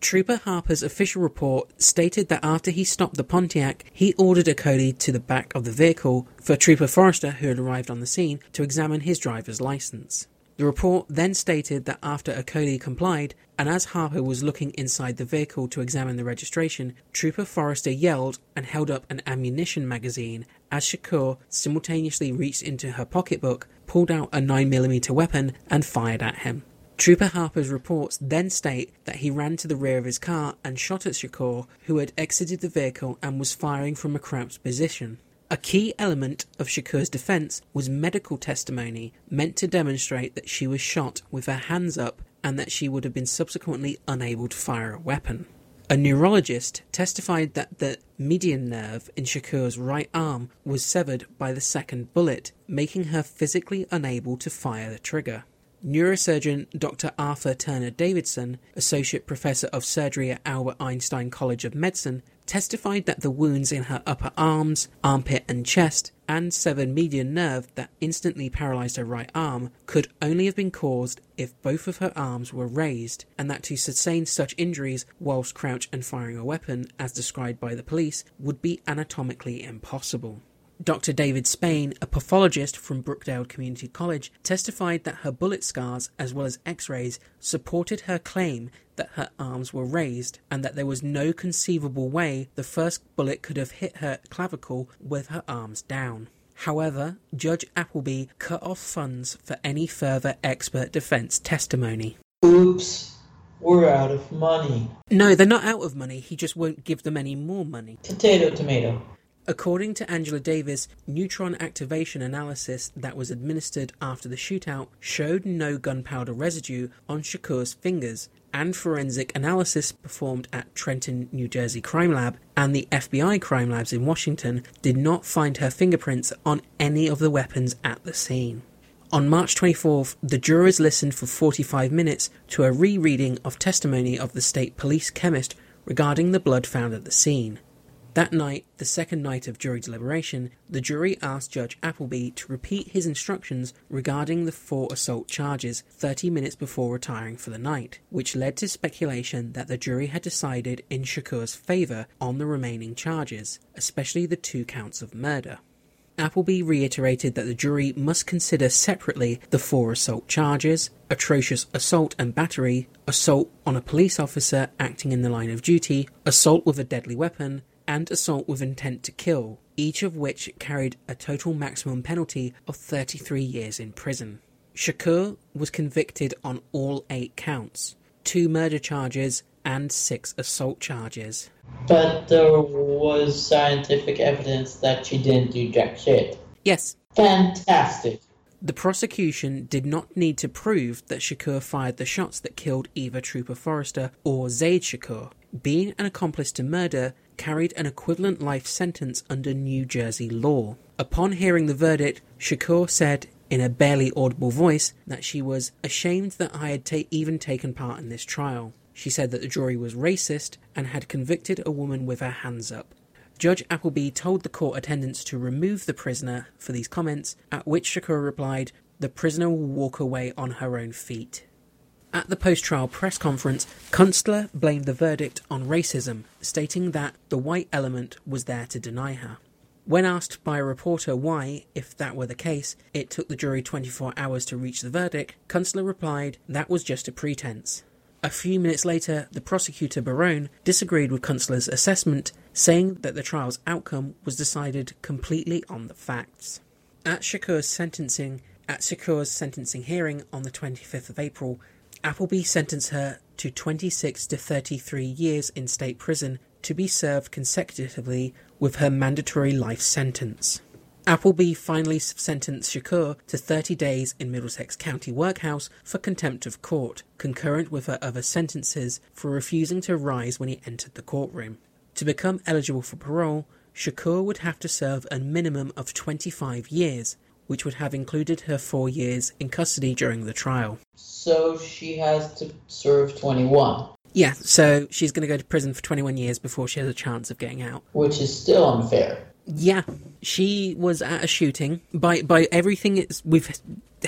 Trooper Harper's official report stated that after he stopped the Pontiac, he ordered Acoli to the back of the vehicle for Trooper Forrester, who had arrived on the scene, to examine his driver's license. The report then stated that after Acoli complied, and as Harper was looking inside the vehicle to examine the registration, Trooper Forrester yelled and held up an ammunition magazine as Shakur simultaneously reached into her pocketbook, pulled out a 9mm weapon, and fired at him. Trooper Harper's reports then state that he ran to the rear of his car and shot at Shakur, who had exited the vehicle and was firing from a crouched position. A key element of Shakur's defense was medical testimony meant to demonstrate that she was shot with her hands up and that she would have been subsequently unable to fire a weapon. A neurologist testified that the median nerve in Shakur's right arm was severed by the second bullet, making her physically unable to fire the trigger. Neurosurgeon Dr. Arthur Turner Davidson, Associate Professor of Surgery at Albert Einstein College of Medicine, testified that the wounds in her upper arms, armpit, and chest, and severed median nerve that instantly paralyzed her right arm could only have been caused if both of her arms were raised, and that to sustain such injuries whilst crouched and firing a weapon, as described by the police, would be anatomically impossible. Dr. David Spain, a pathologist from Brookdale Community College, testified that her bullet scars, as well as x rays, supported her claim that her arms were raised and that there was no conceivable way the first bullet could have hit her clavicle with her arms down. However, Judge Appleby cut off funds for any further expert defense testimony. Oops. we're out of money. No, they're not out of money. He just won't give them any more money. Potato, tomato. According to Angela Davis, neutron activation analysis that was administered after the shootout showed no gunpowder residue on Shakur's fingers, and forensic analysis performed at Trenton, New Jersey crime lab and the FBI crime labs in Washington did not find her fingerprints on any of the weapons at the scene. On March 24th, the jurors listened for 45 minutes to a rereading of testimony of the state police chemist regarding the blood found at the scene. That night, the second night of jury deliberation, the jury asked Judge Appleby to repeat his instructions regarding the four assault charges 30 minutes before retiring for the night, which led to speculation that the jury had decided in Shakur's favour on the remaining charges, especially the two counts of murder. Appleby reiterated that the jury must consider separately the four assault charges atrocious assault and battery, assault on a police officer acting in the line of duty, assault with a deadly weapon, and assault with intent to kill, each of which carried a total maximum penalty of 33 years in prison. Shakur was convicted on all eight counts two murder charges and six assault charges. But there was scientific evidence that she didn't do jack shit. Yes, Fantastic. the prosecution did not need to prove that Shakur fired the shots that killed either Trooper Forrester or Zaid Shakur. Being an accomplice to murder carried an equivalent life sentence under New Jersey law. Upon hearing the verdict, Shakur said in a barely audible voice that she was ashamed that I had ta- even taken part in this trial. She said that the jury was racist and had convicted a woman with her hands up. Judge Appleby told the court attendants to remove the prisoner for these comments, at which Shakur replied, The prisoner will walk away on her own feet. At the post trial press conference, Kunstler blamed the verdict on racism, stating that the white element was there to deny her. When asked by a reporter why, if that were the case, it took the jury 24 hours to reach the verdict, Kunstler replied that was just a pretense. A few minutes later, the prosecutor Barone disagreed with Kunstler's assessment, saying that the trial's outcome was decided completely on the facts. At Shakur's sentencing, at Shakur's sentencing hearing on the 25th of April, Appleby sentenced her to 26 to 33 years in state prison to be served consecutively with her mandatory life sentence. Appleby finally sentenced Shakur to 30 days in Middlesex County Workhouse for contempt of court, concurrent with her other sentences for refusing to rise when he entered the courtroom. To become eligible for parole, Shakur would have to serve a minimum of 25 years, which would have included her four years in custody during the trial. So she has to serve 21, Yeah, so she's going to go to prison for 21 years before she has a chance of getting out. which is still unfair. Yeah, she was at a shooting. By by everything it's, we've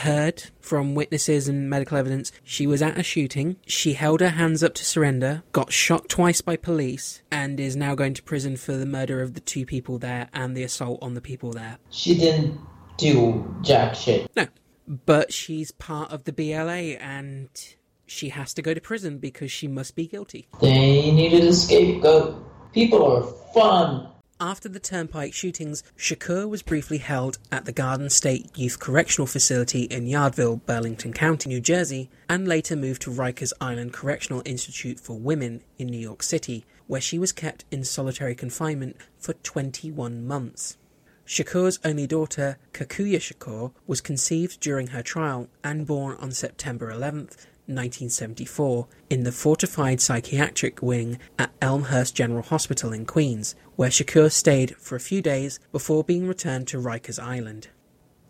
heard from witnesses and medical evidence, she was at a shooting. She held her hands up to surrender, got shot twice by police, and is now going to prison for the murder of the two people there and the assault on the people there. She didn't do jack shit. No, but she's part of the BLA and she has to go to prison because she must be guilty. They needed a scapegoat. People are fun. After the Turnpike shootings, Shakur was briefly held at the Garden State Youth Correctional Facility in Yardville, Burlington County, New Jersey, and later moved to Rikers Island Correctional Institute for Women in New York City, where she was kept in solitary confinement for 21 months. Shakur's only daughter, Kakuya Shakur, was conceived during her trial and born on September 11th, 1974, in the fortified psychiatric wing at Elmhurst General Hospital in Queens, where Shakur stayed for a few days before being returned to Rikers Island.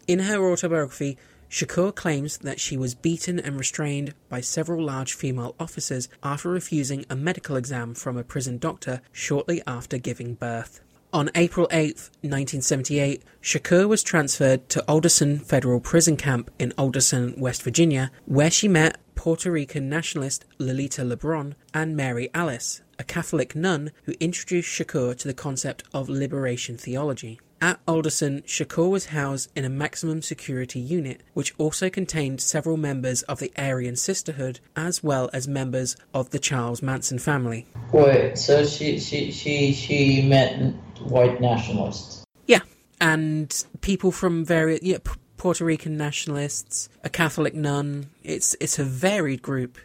In her autobiography, Shakur claims that she was beaten and restrained by several large female officers after refusing a medical exam from a prison doctor shortly after giving birth. On April 8, 1978, Shakur was transferred to Alderson Federal Prison Camp in Alderson, West Virginia, where she met Puerto Rican nationalist Lolita Lebron and Mary Alice, a Catholic nun who introduced Shakur to the concept of liberation theology. At Alderson, Shakur was housed in a maximum security unit, which also contained several members of the Aryan Sisterhood, as well as members of the Charles Manson family. Wait, so she she she she met white nationalists. Yeah, and people from various yeah, Puerto Rican nationalists, a Catholic nun. It's it's a varied group.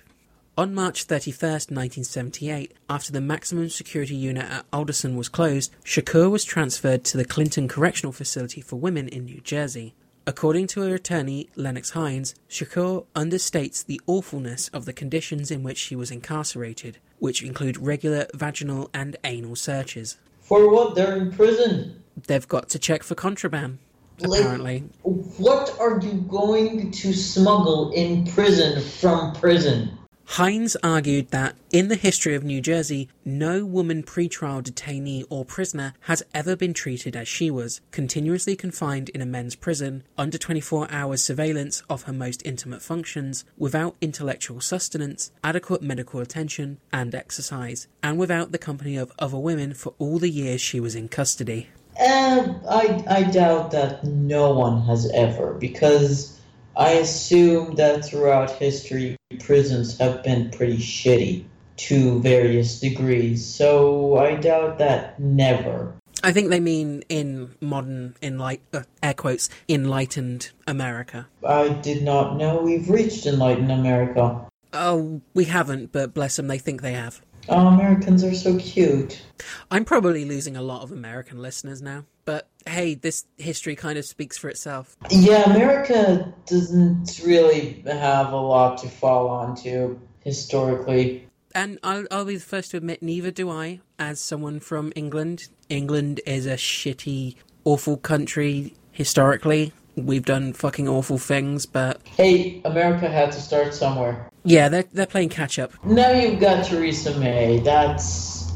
On March 31, 1978, after the maximum security unit at Alderson was closed, Shakur was transferred to the Clinton Correctional Facility for Women in New Jersey. According to her attorney, Lennox Hinds, Shakur understates the awfulness of the conditions in which she was incarcerated, which include regular vaginal and anal searches. For what? They're in prison. They've got to check for contraband, Like- apparently. What are you going to smuggle in prison from prison? Hinds argued that in the history of New Jersey, no woman pretrial detainee or prisoner has ever been treated as she was, continuously confined in a men's prison, under 24 hours surveillance of her most intimate functions, without intellectual sustenance, adequate medical attention, and exercise, and without the company of other women for all the years she was in custody. Uh, I, I doubt that no one has ever, because I assume that throughout history, prisons have been pretty shitty to various degrees, so I doubt that never. I think they mean in modern, enlight, uh, air quotes, enlightened America. I did not know we've reached enlightened America. Oh, we haven't, but bless them, they think they have. Oh, Americans are so cute. I'm probably losing a lot of American listeners now, hey, this history kind of speaks for itself. Yeah, America doesn't really have a lot to fall onto historically. And I'll, I'll be the first to admit, neither do I, as someone from England. England is a shitty, awful country historically. We've done fucking awful things, but Hey, America had to start somewhere. yeah, they're, they're playing catch up. Now you've got Theresa May. That's.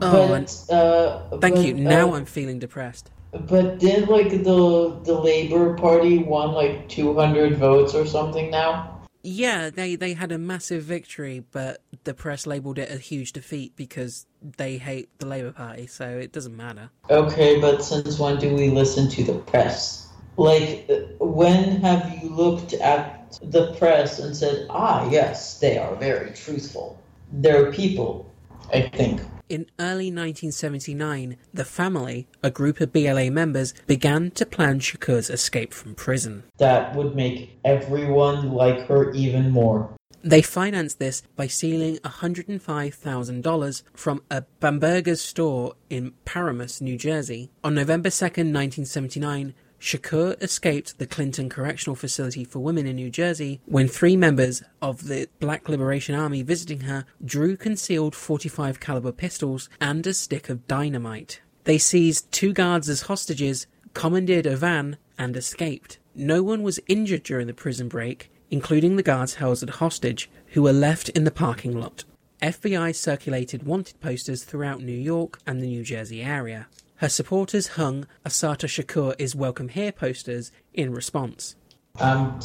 Oh, but, uh, Thank but, you. Now uh, I'm feeling depressed. But did like the the Labor Party won like two hundred votes or something now? Yeah, they, they had a massive victory, but the press labelled it a huge defeat because they hate the Labour Party, so it doesn't matter. Okay, but since when do we listen to the press? Like, when have you looked at the press and said, ah, yes, they are very truthful? They're people, I think. In early 1979, the family, a group of BLA members, began to plan Shakur's escape from prison. That would make everyone like her even more. They financed this by stealing $105,000 from a Bamberger's store in Paramus, New Jersey. On November 2nd, 1979, Shakur escaped the Clinton Correctional Facility for Women in New Jersey when three members of the Black Liberation Army visiting her drew concealed 45 caliber pistols and a stick of dynamite. They seized two guards as hostages, commandeered a van, and escaped. No one was injured during the prison break, including the guards held as hostage, who were left in the parking lot. FBI circulated wanted posters throughout New York and the New Jersey area. Her supporters hung Assata Shakur is welcome here posters in response. I'm,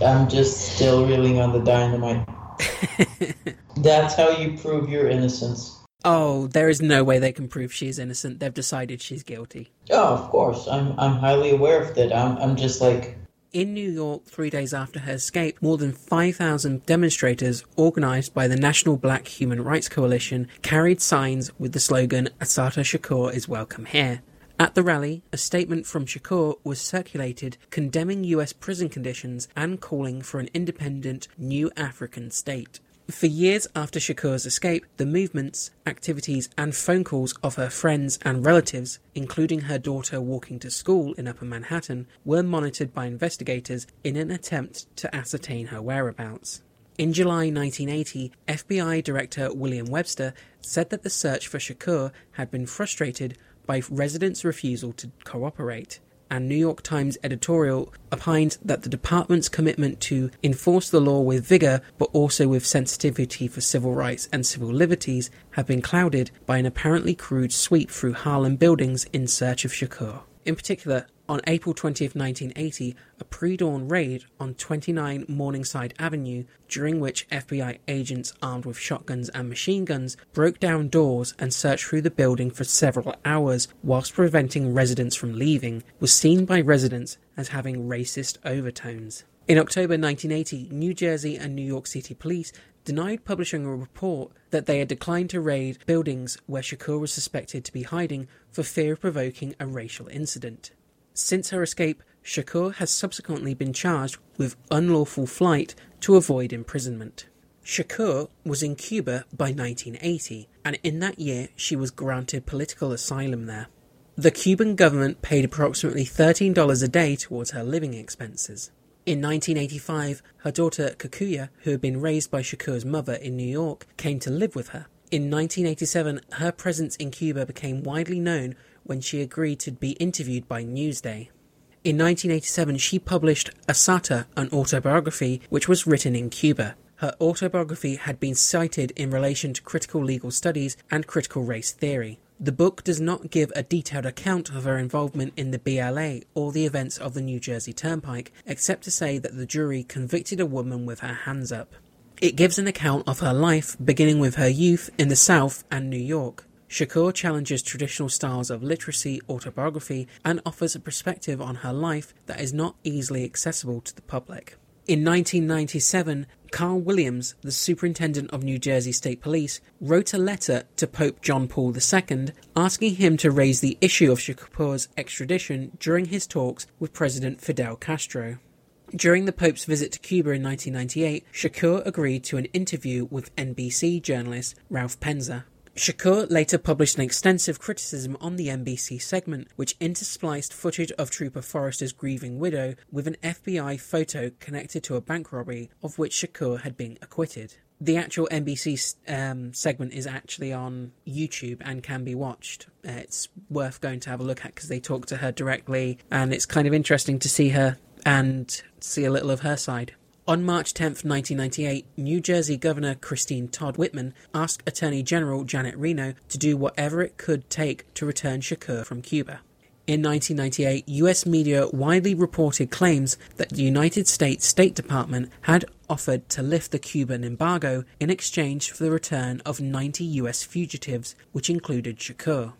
I'm just still reeling on the dynamite. That's how you prove your innocence. Oh, there is no way they can prove she's innocent. They've decided she's guilty. Oh, of course. I'm, I'm highly aware of that. I'm, I'm just like, In New York, three days after her escape, more than 5,000 demonstrators, organized by the National Black Human Rights Coalition, carried signs with the slogan, Assata Shakur is welcome here. At the rally, a statement from Shakur was circulated condemning US prison conditions and calling for an independent new African state. For years after Shakur's escape, the movements, activities, and phone calls of her friends and relatives, including her daughter walking to school in Upper Manhattan, were monitored by investigators in an attempt to ascertain her whereabouts. In July 1980, FBI Director William Webster said that the search for Shakur had been frustrated by residents' refusal to cooperate and New York Times editorial opined that the department's commitment to enforce the law with vigor, but also with sensitivity for civil rights and civil liberties, had been clouded by an apparently crude sweep through Harlem buildings in search of Shakur. In particular, on April 20th, 1980, a pre dawn raid on 29 Morningside Avenue, during which FBI agents armed with shotguns and machine guns broke down doors and searched through the building for several hours whilst preventing residents from leaving, was seen by residents as having racist overtones. In October 1980, New Jersey and New York City police denied publishing a report that they had declined to raid buildings where Shakur was suspected to be hiding for fear of provoking a racial incident. Since her escape, Shakur has subsequently been charged with unlawful flight to avoid imprisonment. Shakur was in Cuba by 1980, and in that year she was granted political asylum there. The Cuban government paid approximately $13 a day towards her living expenses. In 1985, her daughter Kakuya, who had been raised by Shakur's mother in New York, came to live with her. In 1987, her presence in Cuba became widely known when she agreed to be interviewed by Newsday. In 1987, she published Assata, an autobiography which was written in Cuba. Her autobiography had been cited in relation to critical legal studies and critical race theory. The book does not give a detailed account of her involvement in the BLA or the events of the New Jersey Turnpike, except to say that the jury convicted a woman with her hands up. It gives an account of her life, beginning with her youth in the South and New York. Shakur challenges traditional styles of literacy autobiography and offers a perspective on her life that is not easily accessible to the public. In 1997, Carl Williams, the superintendent of New Jersey State Police, wrote a letter to Pope John Paul II asking him to raise the issue of Shakur's extradition during his talks with President Fidel Castro. During the Pope's visit to Cuba in 1998, Shakur agreed to an interview with NBC journalist Ralph Penza. Shakur later published an extensive criticism on the NBC segment, which interspliced footage of Trooper Forrester's grieving widow with an FBI photo connected to a bank robbery of which Shakur had been acquitted. The actual NBC um, segment is actually on YouTube and can be watched. Uh, it's worth going to have a look at because they talk to her directly, and it's kind of interesting to see her and see a little of her side. On March 10, 1998, New Jersey Governor Christine Todd Whitman asked Attorney General Janet Reno to do whatever it could take to return Shakur from Cuba. In 1998, US media widely reported claims that the United States State Department had offered to lift the Cuban embargo in exchange for the return of 90 US fugitives, which included Shakur.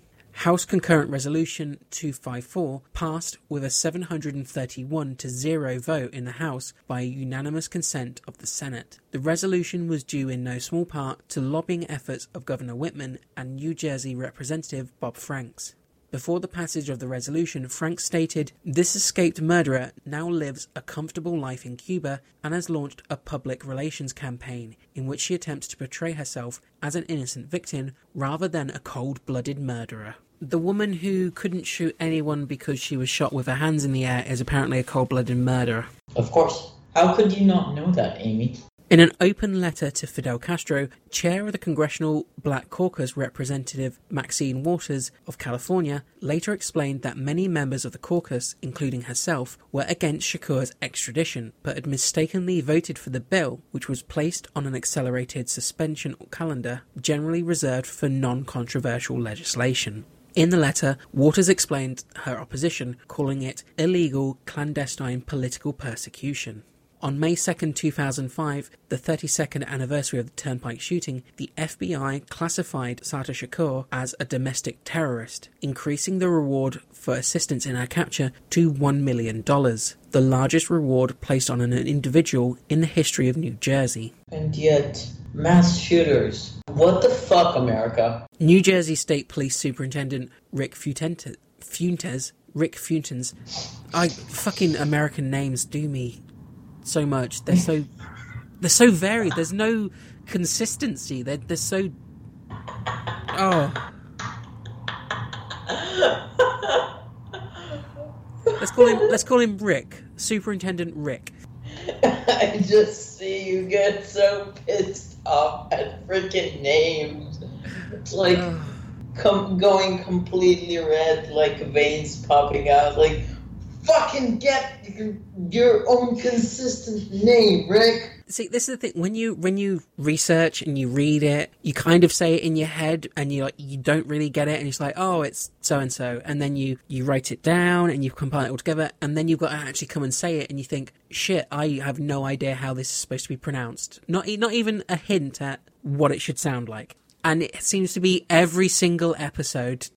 House Concurrent Resolution 254 passed with a 731 to 0 vote in the House by unanimous consent of the Senate. The resolution was due in no small part to lobbying efforts of Governor Whitman and New Jersey Representative Bob Franks. Before the passage of the resolution, Franks stated, This escaped murderer now lives a comfortable life in Cuba and has launched a public relations campaign in which she attempts to portray herself as an innocent victim rather than a cold blooded murderer. The woman who couldn't shoot anyone because she was shot with her hands in the air is apparently a cold blooded murderer. Of course. How could you not know that, Amy? In an open letter to Fidel Castro, chair of the Congressional Black Caucus Representative Maxine Waters of California later explained that many members of the caucus, including herself, were against Shakur's extradition, but had mistakenly voted for the bill, which was placed on an accelerated suspension calendar generally reserved for non controversial legislation. In the letter, Waters explained her opposition, calling it illegal, clandestine political persecution. On May 2, 2005, the 32nd anniversary of the Turnpike shooting, the FBI classified Assata Shakur as a domestic terrorist, increasing the reward for assistance in her capture to $1 million, the largest reward placed on an individual in the history of New Jersey. And yet, mass shooters. What the fuck, America? New Jersey State Police Superintendent Rick Fuentes, Fuentes Rick Fuentes, I fucking American names do me so much. They're so they're so varied. There's no consistency. They're they're so oh. Let's call him. Let's call him Rick, Superintendent Rick. I just see you get so pissed off at freaking names. It's like com- going completely red, like veins popping out. Like, fucking get your, own consistent name, Rick. See, this is the thing. When you when you research and you read it, you kind of say it in your head, and you like you don't really get it, and it's like, oh, it's so and so, and then you you write it down and you compile it all together, and then you've got to actually come and say it, and you think, shit, I have no idea how this is supposed to be pronounced. Not not even a hint at what it should sound like. And it seems to be every single episode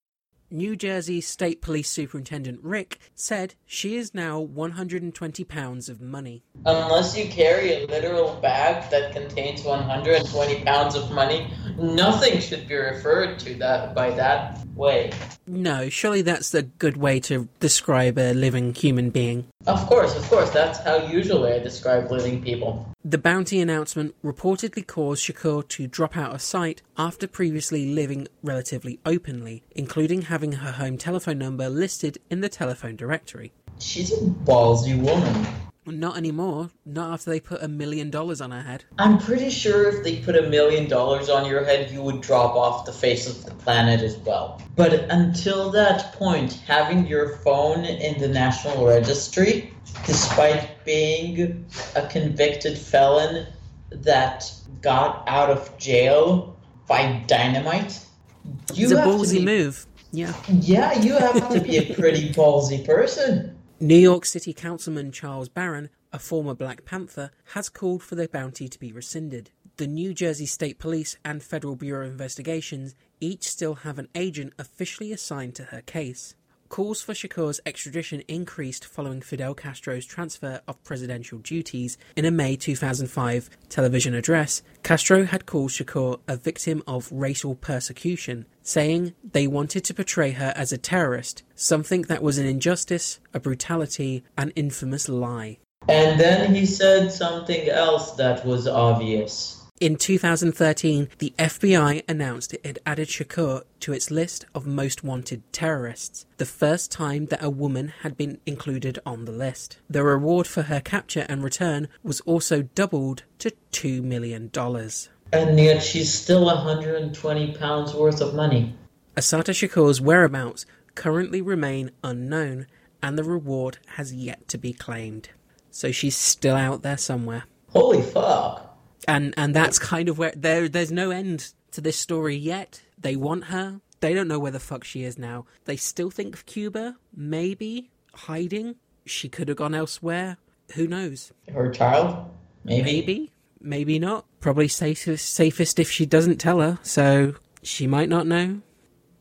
New Jersey State Police Superintendent Rick said she is now 120 pounds of money. Unless you carry a literal bag that contains 120 pounds of money, nothing should be referred to that by that way. No, surely that's a good way to describe a living human being. Of course, of course. That's how usually I describe living people. The bounty announcement reportedly caused Shakur to drop out of sight after previously living relatively openly, including having her home telephone number listed in the telephone directory. She's a ballsy woman. Not anymore, not after they put a million dollars on her head. I'm pretty sure if they put a million dollars on your head, you would drop off the face of the planet as well. But until that point, having your phone in the National Registry, despite being a convicted felon that got out of jail by dynamite, you It's a ballsy be, move. Yeah. Yeah, you have to be a pretty ballsy person. New York City Councilman Charles Barron, a former Black Panther, has called for the bounty to be rescinded. The New Jersey State Police and Federal Bureau of Investigations each still have an agent officially assigned to her case. Calls for Shakur's extradition increased following Fidel Castro's transfer of presidential duties. In a May 2005 television address, Castro had called Shakur a victim of racial persecution, saying they wanted to portray her as a terrorist, something that was an injustice, a brutality, an infamous lie. And then he said something else that was obvious. In 2013, the FBI announced it had added Shakur to its list of most wanted terrorists, the first time that a woman had been included on the list. The reward for her capture and return was also doubled to $2 million. And yet she's still 120 pounds worth of money. Assata Shakur's whereabouts currently remain unknown, and the reward has yet to be claimed. So she's still out there somewhere. Holy fuck. And and that's kind of where there there's no end to this story yet. They want her. They don't know where the fuck she is now. They still think of Cuba, maybe hiding. She could have gone elsewhere. Who knows? Her child? Maybe. Maybe, maybe not. Probably safest safest if she doesn't tell her. So she might not know.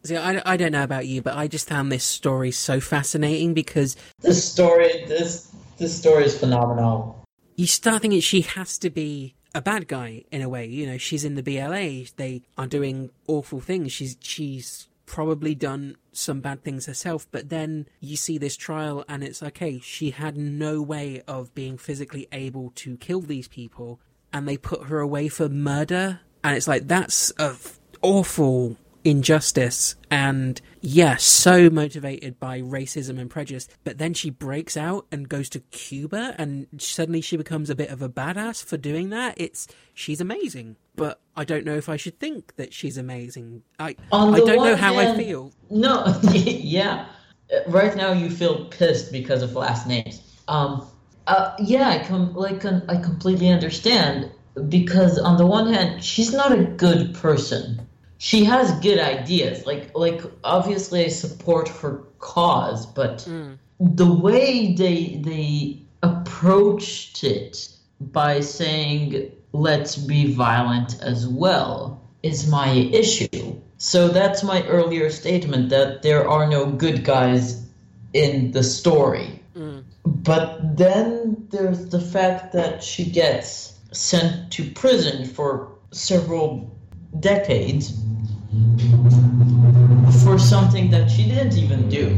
See, I, I don't know about you, but I just found this story so fascinating because This story, this this story is phenomenal. you start thinking she has to be a bad guy in a way. You know, she's in the BLA. They are doing awful things. She's she's probably done some bad things herself. But then you see this trial, and it's okay. She had no way of being physically able to kill these people, and they put her away for murder. And it's like that's a f- awful injustice and yeah so motivated by racism and prejudice but then she breaks out and goes to cuba and suddenly she becomes a bit of a badass for doing that it's she's amazing but i don't know if i should think that she's amazing i i don't know how i feel No, yeah. Uh, Right now you feel pissed because of last names. Um, uh, yeah, I com- like I completely understand because on the one hand, she's not a good person. She has good ideas. Like like obviously I support her cause, but mm. the way they they approached it by saying let's be violent as well is my issue. So that's my earlier statement that there are no good guys in the story. Mm. But then there's the fact that she gets sent to prison for several decades for something that she didn't even do.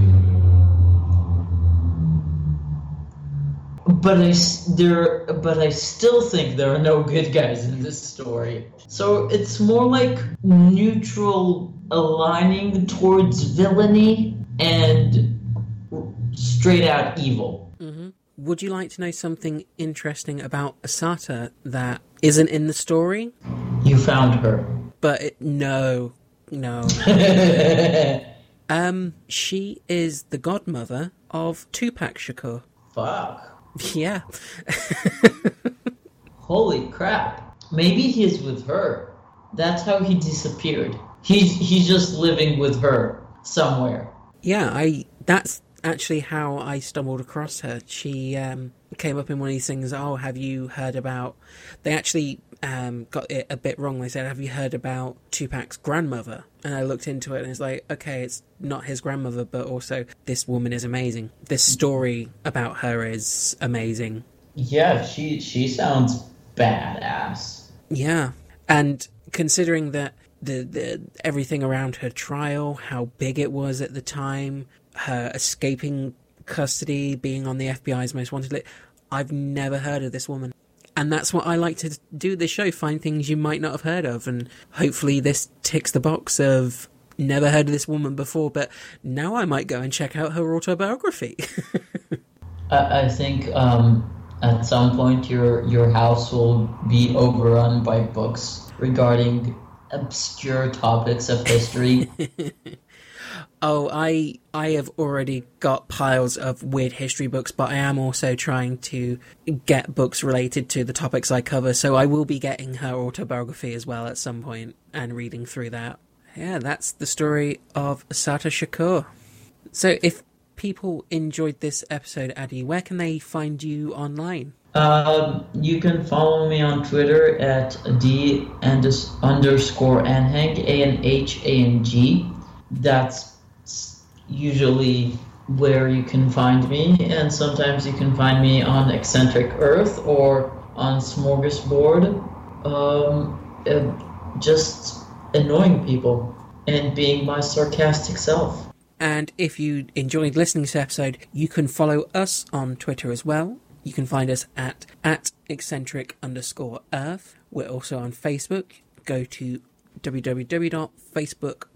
But I there, but I still think there are no good guys in this story. So it's more like neutral aligning towards villainy and straight out evil. Mm-hmm. would you like to know something interesting about assata that isn't in the story You found her. but it, no no um she is the godmother of tupac shakur Fuck. yeah Holy crap. Maybe he's with her. That's how he disappeared. He's he's just living with her somewhere. Yeah, I. That's actually how I stumbled across her. She um, came up in one of these things. Oh, have you heard about? They actually um, got it a bit wrong. They said, "Have you heard about Tupac's grandmother?" And I looked into it, and it's like, okay, it's not his grandmother, but also this woman is amazing. This story about her is amazing. Yeah, she she sounds badass. Yeah, and considering that the, the everything around her trial, how big it was at the time, her escaping custody, being on the FBI's most wanted list. I've never heard of this woman. And that's what I like to do this show, find things you might not have heard of. And hopefully this ticks the box of never heard of this woman before, but now I might go and check out her autobiography. I, I think um, at some point your your house will be overrun by books regarding obscure topics of history. oh, I I have already got piles of weird history books, but I am also trying to get books related to the topics I cover. So I will be getting her autobiography as well at some point and reading through that. Yeah, that's the story of Assata Shakur. So if people enjoyed this episode, Adi, where can they find you online? Um, you can follow me on Twitter at d underscore anhang a n h a n g. That's usually where you can find me, and sometimes you can find me on Eccentric Earth or on Smorgasbord. Um, uh, just annoying people and being my sarcastic self. And if you enjoyed listening to this episode, you can follow us on Twitter as well. You can find us at, at eccentric underscore earth. We're also on Facebook. Go to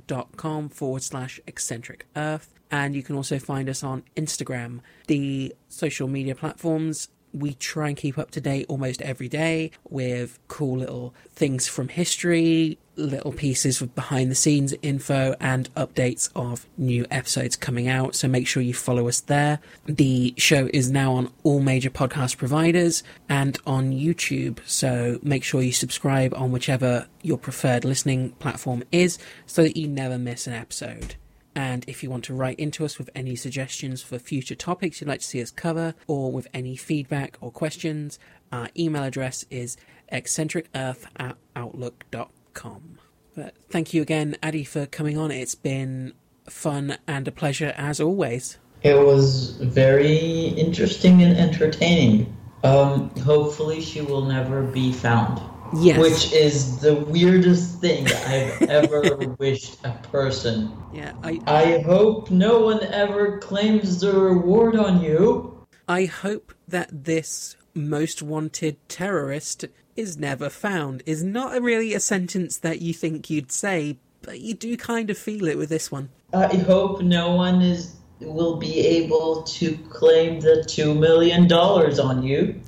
www.facebook.com forward slash eccentric earth. And you can also find us on Instagram. The social media platforms we try and keep up to date almost every day with cool little things from history, little pieces of behind the scenes info, and updates of new episodes coming out. So make sure you follow us there. The show is now on all major podcast providers and on YouTube. So make sure you subscribe on whichever your preferred listening platform is so that you never miss an episode. And if you want to write into us with any suggestions for future topics you'd like to see us cover, or with any feedback or questions, our email address is eccentricearth at outlook.com. But thank you again, Addy, for coming on. It's been fun and a pleasure as always. It was very interesting and entertaining. Um, hopefully, she will never be found. Yes. Which is the weirdest thing I've ever wished a person. Yeah, I I hope no one ever claims the reward on you. I hope that this most wanted terrorist is never found is not really a sentence that you think you'd say, but you do kind of feel it with this one. I hope no one is will be able to claim the two million dollars on you.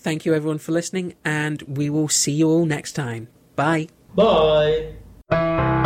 Thank you everyone for listening, and we will see you all next time. Bye. Bye.